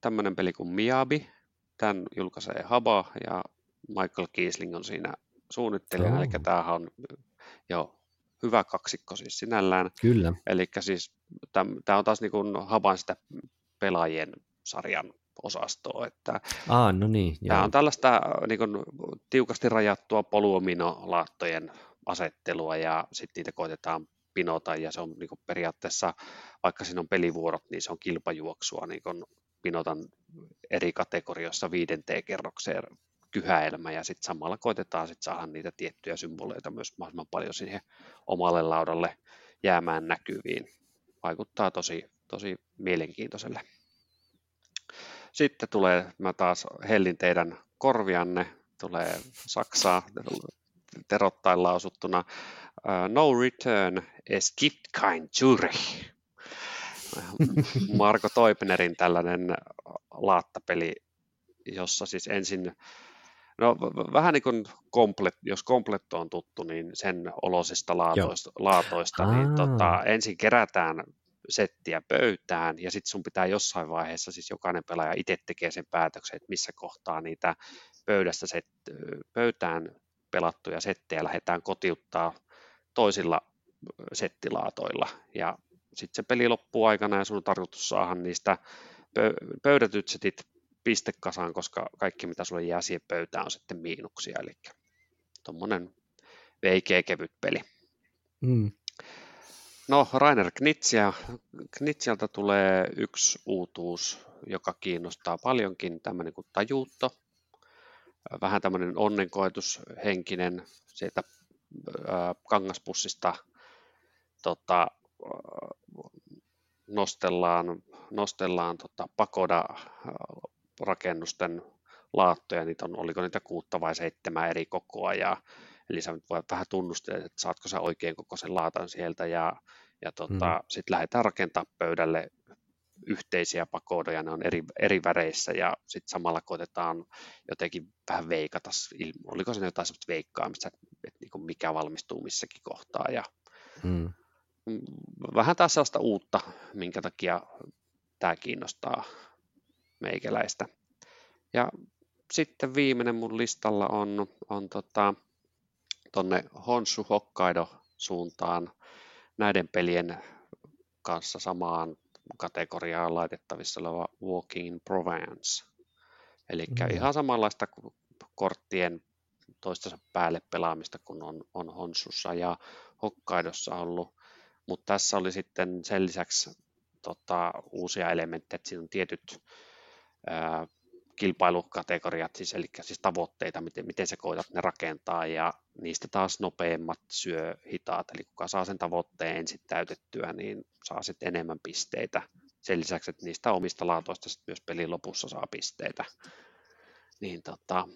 tämmöinen peli kuin Miabi. Tämän julkaisee Haba ja Michael Kiesling on siinä suunnittelijana. Oh. Eli tämähän on jo hyvä kaksikko siis sinällään. Kyllä. Eli siis tämä on taas niin kuin Haban sitä pelaajien sarjan osastoa. Että Aa, no niin, tämä on tällaista niin kuin, tiukasti rajattua poluominolaattojen asettelua ja sitten niitä koitetaan pinota ja se on niin kuin, periaatteessa, vaikka siinä on pelivuorot, niin se on kilpajuoksua niin kuin, pinotan eri kategorioissa viidenteen kerrokseen kyhäelmä ja sitten samalla koitetaan sit saada niitä tiettyjä symboleita myös mahdollisimman paljon siihen omalle laudalle jäämään näkyviin. Vaikuttaa tosi, tosi mielenkiintoiselle. Sitten tulee, mä taas hellin teidän korvianne, tulee Saksaa terottain lausuttuna uh, No Return es gibt kein Zürich. [laughs] Marko Toipnerin tällainen laattapeli, jossa siis ensin, no vähän niin kuin komplet, jos kompletto on tuttu, niin sen olosista laatoista, laatoista niin tota, ensin kerätään settiä pöytään, ja sitten sun pitää jossain vaiheessa, siis jokainen pelaaja itse tekee sen päätöksen, että missä kohtaa niitä pöydästä set, pöytään pelattuja settejä lähdetään kotiuttaa toisilla settilaatoilla, ja sitten se peli loppuu aikana, ja sun on tarkoitus saada niistä pöydätyt setit pistekasaan, koska kaikki mitä sulle jää siihen pöytään on sitten miinuksia, eli tuommoinen veikeä kevyt peli. Mm. No, Rainer Knitsia. Knitsialta tulee yksi uutuus, joka kiinnostaa paljonkin, tämmöinen kuin tajuutto. Vähän tämmöinen onnenkoetushenkinen sieltä äh, kangaspussista tota, nostellaan, nostellaan tota, pakoda-rakennusten laattoja, niitä on, oliko niitä kuutta vai seitsemän eri kokoa, ja Eli sä voit vähän tunnustella, että saatko sä oikein koko sen laatan sieltä ja, ja tota, mm. sitten lähdetään rakentamaan pöydälle yhteisiä pakodoja, ne on eri, eri väreissä ja sitten samalla koitetaan jotenkin vähän veikata, oliko se jotain sellaista veikkaamista, että, että niin kuin mikä valmistuu missäkin kohtaa ja mm. vähän taas sellaista uutta, minkä takia tämä kiinnostaa meikäläistä. Ja sitten viimeinen mun listalla on, on tota, tuonne Honshu Hokkaido suuntaan näiden pelien kanssa samaan kategoriaan laitettavissa oleva Walking in Provence. Eli mm-hmm. ihan samanlaista korttien toistensa päälle pelaamista kuin on, on Honsussa ja Hokkaidossa ollut, mutta tässä oli sitten sen lisäksi tota, uusia elementtejä, että siinä on tietyt ää, kilpailukategoriat, siis, eli siis tavoitteita, miten, miten sä koetat ne rakentaa, ja niistä taas nopeimmat syö hitaat, eli kuka saa sen tavoitteen ensin täytettyä, niin saa sitten enemmän pisteitä sen lisäksi, että niistä omista laatoista sitten myös pelin lopussa saa pisteitä. Niin tota,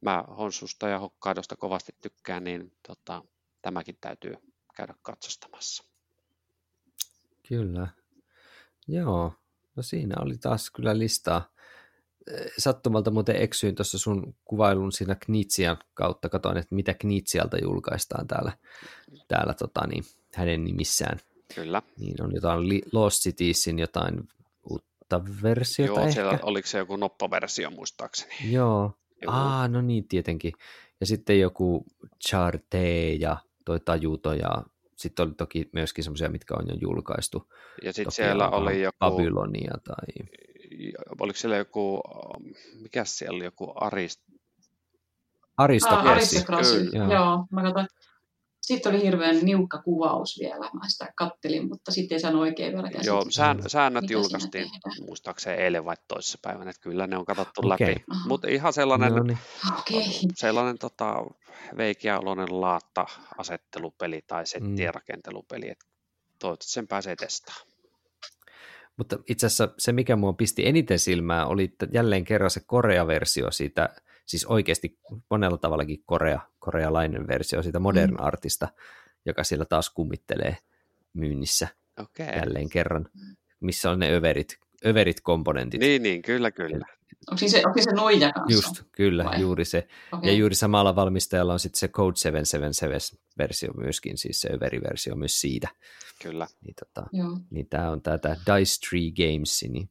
mä Honsusta ja Hokkaidosta kovasti tykkään, niin tota, tämäkin täytyy käydä katsostamassa. Kyllä. Joo, no siinä oli taas kyllä listaa. Sattumalta muuten eksyin tuossa sun kuvailun siinä Knitsian kautta, katoin, että mitä Knitsialta julkaistaan täällä, täällä tota, niin, hänen nimissään. Kyllä. Niin on jotain Lost Citiesin jotain uutta versiota Joo, ehkä. siellä oliko se joku noppaversio muistaakseni. Joo, Joo. Aa, no niin, tietenkin. Ja sitten joku Charte ja toi Tajuto ja sitten oli toki myöskin semmoisia, mitkä on jo julkaistu. Ja sitten siellä oli joku, Babylonia tai... oliko siellä joku, mikä siellä oli, joku Arist, Aristokrasi. Ah. Joo. joo. Mä katsoin, sitten oli hirveän niukka kuvaus vielä, mä sitä kattelin, mutta sitten ei saanut oikein vielä käsitellä. Joo, sään, säännöt mitä julkaistiin muistaakseni eilen vai toisessa päivänä, että kyllä ne on katsottu Okei. läpi. Mutta ihan sellainen, No niin. Sellainen tota, veikiäoloinen laatta asettelupeli tai settien Mm. rakentelupeli, että toivottavasti sen pääsee testaamaan. Mutta itse asiassa se, mikä mua pisti eniten silmään, oli että jälleen kerran se Korea-versio siitä, siis oikeasti monella tavallakin Korea, korealainen versio siitä Modern Mm. Artista, joka siellä taas kummittelee myynnissä Okei. jälleen kerran, missä on ne överit, överit komponentit. Niin, niin, kyllä, kyllä. Onko siis se, onko se nuija kanssa? Just, kyllä, Vai? juuri se. Okei. Ja juuri samalla valmistajalla on sitten se Code 777-versio myöskin, siis se överiversio myös siitä. kyllä. Niin, tota, Joo. niin tämä on tätä Dice Tree Games, niin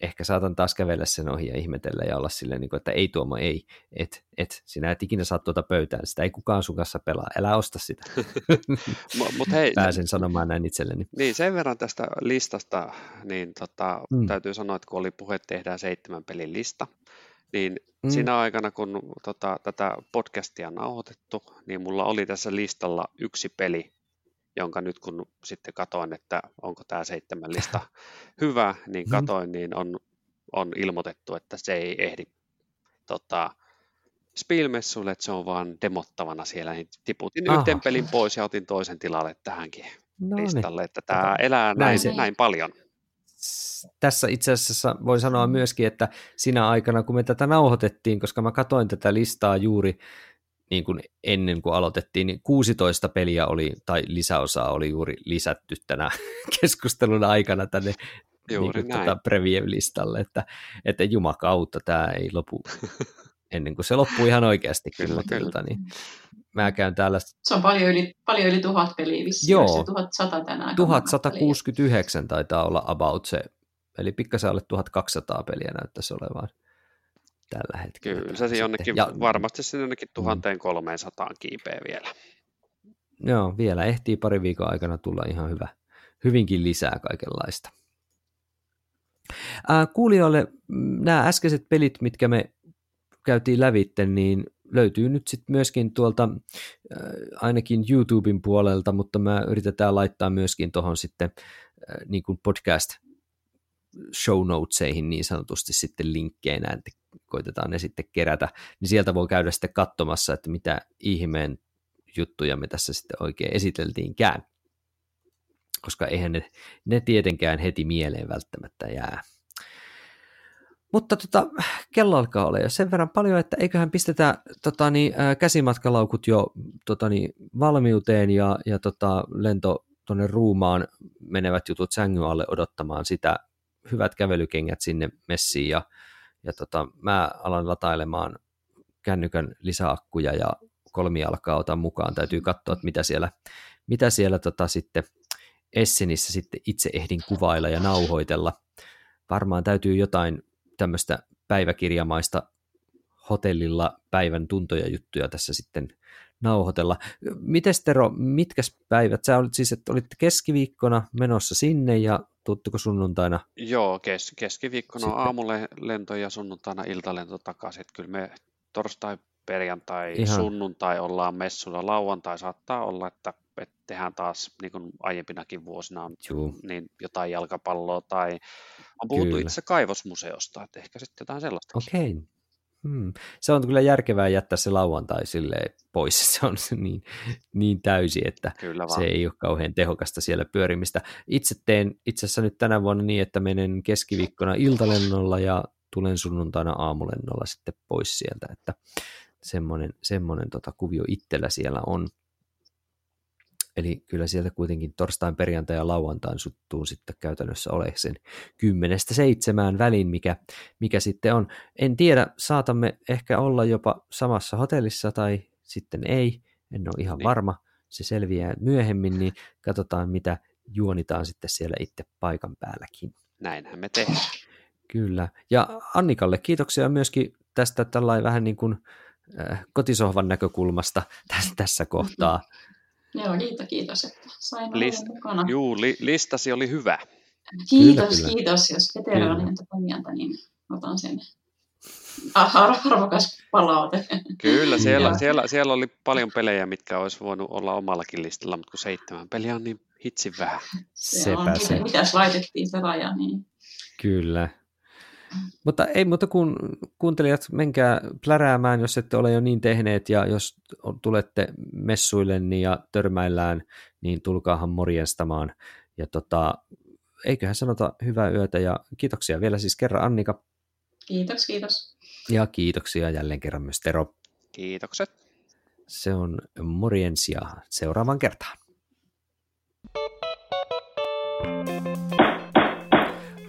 ehkä saatan taas kävellä sen ohi ja ihmetellä ja olla silleen, niin kuin, että ei Tuomo, ei, et, et, sinä et ikinä saa tuota pöytään, sitä ei kukaan sun kanssa pelaa, älä osta sitä. [laughs] Mutta hei, Pääsen sanomaan näin itselleni. Niin, sen verran tästä listasta, niin tota, Mm. täytyy sanoa, että kun oli puhe, tehdään seitsemän pelin lista, niin mm. siinä aikana, kun tota, tätä podcastia on nauhoitettu, niin mulla oli tässä listalla yksi peli, jonka nyt kun sitten katoin, että onko tämä seitsemän lista [laughs] hyvä, niin Mm. katoin, niin on, on ilmoitettu, että se ei ehdi tota, Spielmessuille, että se on vaan demottavana siellä, niin tiputin Aha. yhden pelin pois ja otin toisen tilalle tähänkin No niin. listalle, että tämä elää Näin näin, näin, paljon. Tässä itse asiassa voi sanoa myöskin, että sinä aikana, kun me tätä nauhoitettiin, koska mä katoin tätä listaa juuri niin kuin ennen kuin aloitettiin, niin 16 peliä oli, tai lisäosaa oli juuri lisätty tänä [laughs] keskustelun aikana tänne Juuri niin näin. Tota preview-listalle, että, että jumakautta tämä ei lopu [laughs] ennen kuin se loppuu ihan oikeasti. Kyllä, kyllä. Tota, niin, mä käyn täällä Se on paljon yli, paljon yli tuhat peliä vissiin. Joo. Se 1100 tänään. kun mä kattelin. 1169 taitaa olla about se, eli pikkasen alle 1200 peliä näyttäisi olevan tällä hetkellä. Kyllä, se jonnekin, Ja, varmasti sinne jonnekin 1300 kiipeä vielä. Joo, vielä ehtii pari viikon aikana tulla ihan hyvä, hyvinkin lisää kaikenlaista. Ää, kuulijoille mm, nämä äskeiset pelit, mitkä me käytiin lävitte, niin löytyy nyt sitten myöskin tuolta äh, ainakin YouTuben puolelta, mutta mä yritetään laittaa myöskin tuohon sitten äh, niin kuin podcast show notesihin niin sanotusti sitten linkkeinä, että koitetaan ne sitten kerätä, niin sieltä voi käydä sitten katsomassa, että mitä ihmeen juttuja me tässä sitten oikein esiteltiinkään, koska eihän ne, ne tietenkään heti mieleen välttämättä jää. Mutta tota, kello alkaa olla jo sen verran paljon, että eiköhän pistetä tota, niin, käsimatkalaukut jo tota, niin, valmiuteen ja, ja tota, lento tuonne ruumaan menevät jutut sängyn alle odottamaan sitä hyvät kävelykengät sinne messiin ja, ja tota, mä alan latailemaan kännykän lisäakkuja ja kolmijalkaa otan mukaan. Täytyy katsoa, että mitä siellä, mitä siellä tota, sitten Essenissä sitten itse ehdin kuvailla ja nauhoitella. Varmaan täytyy jotain tämmöistä päiväkirjamaista hotellilla päivän tuntoja juttuja tässä sitten nauhoitella. Mites Tero, mitkäs päivät? Sä olit siis, että olitte keskiviikkona menossa sinne ja tuutteko sunnuntaina? Joo, kes, keskiviikkona on Sitten- aamulle lento ja sunnuntaina iltalento takaisin. Että kyllä me torstai, perjantai, Ihan. Sunnuntai ollaan messulla. Lauantai saattaa olla, että, että tehdään taas niin kuin aiempinakin vuosina Juu, niin jotain jalkapalloa tai on puhuttu Kyllä. itse kaivosmuseosta, että ehkä sitten jotain sellaista. okei. Hmm. Se on kyllä järkevää jättää se lauantai silleen pois. [laughs] Se on niin, niin täysi, että kyllä se ei ole kauhean tehokasta siellä pyörimistä. Itse teen itse asiassa nyt tänä vuonna niin, että menen keskiviikkona iltalennolla ja tulen sunnuntaina aamulennolla sitten pois sieltä, että semmoinen, semmoinen tota kuvio itsellä siellä on. Eli kyllä sieltä kuitenkin torstain, perjantai ja lauantain suttuu sitten käytännössä ole sen kymmenestä seitsemään väliin, mikä, mikä sitten on. En tiedä, saatamme ehkä olla jopa samassa hotellissa tai sitten ei, en ole ihan niin. varma. Se selviää myöhemmin, niin katsotaan mitä juonitaan sitten siellä itse paikan päälläkin. Näinhän me tehdään. Kyllä. Ja Annikalle kiitoksia myöskin tästä tällainen vähän niin kuin äh, kotisohvan näkökulmasta tässä kohtaa. [laughs] Joo, kiitos, kiitos, että sain List, olla mukana. Juu, li, listasi oli hyvä. Kiitos, kyllä, kyllä. kiitos. Jos veteraani on toimijanta, niin otan sen arvokas palaute. Kyllä, siellä, siellä, siellä oli paljon pelejä, mitkä olisi voinut olla omallakin listalla, mutta kun seitsemän peliä on niin hitsin vähän. Se Sepä on, se. mitäs laitettiin se raja, niin... Kyllä, mutta ei muuta kuin kuuntelijat, menkää pläräämään, jos ette ole jo niin tehneet, ja jos tulette messuille niin ja törmäillään, niin tulkaahan morjestamaan. Ja tota, eiköhän sanota hyvää yötä, ja kiitoksia vielä siis kerran Annika. Kiitos, kiitos. Ja kiitoksia jälleen kerran myös Tero. Kiitokset. Se on morjensia seuraavaan kertaan.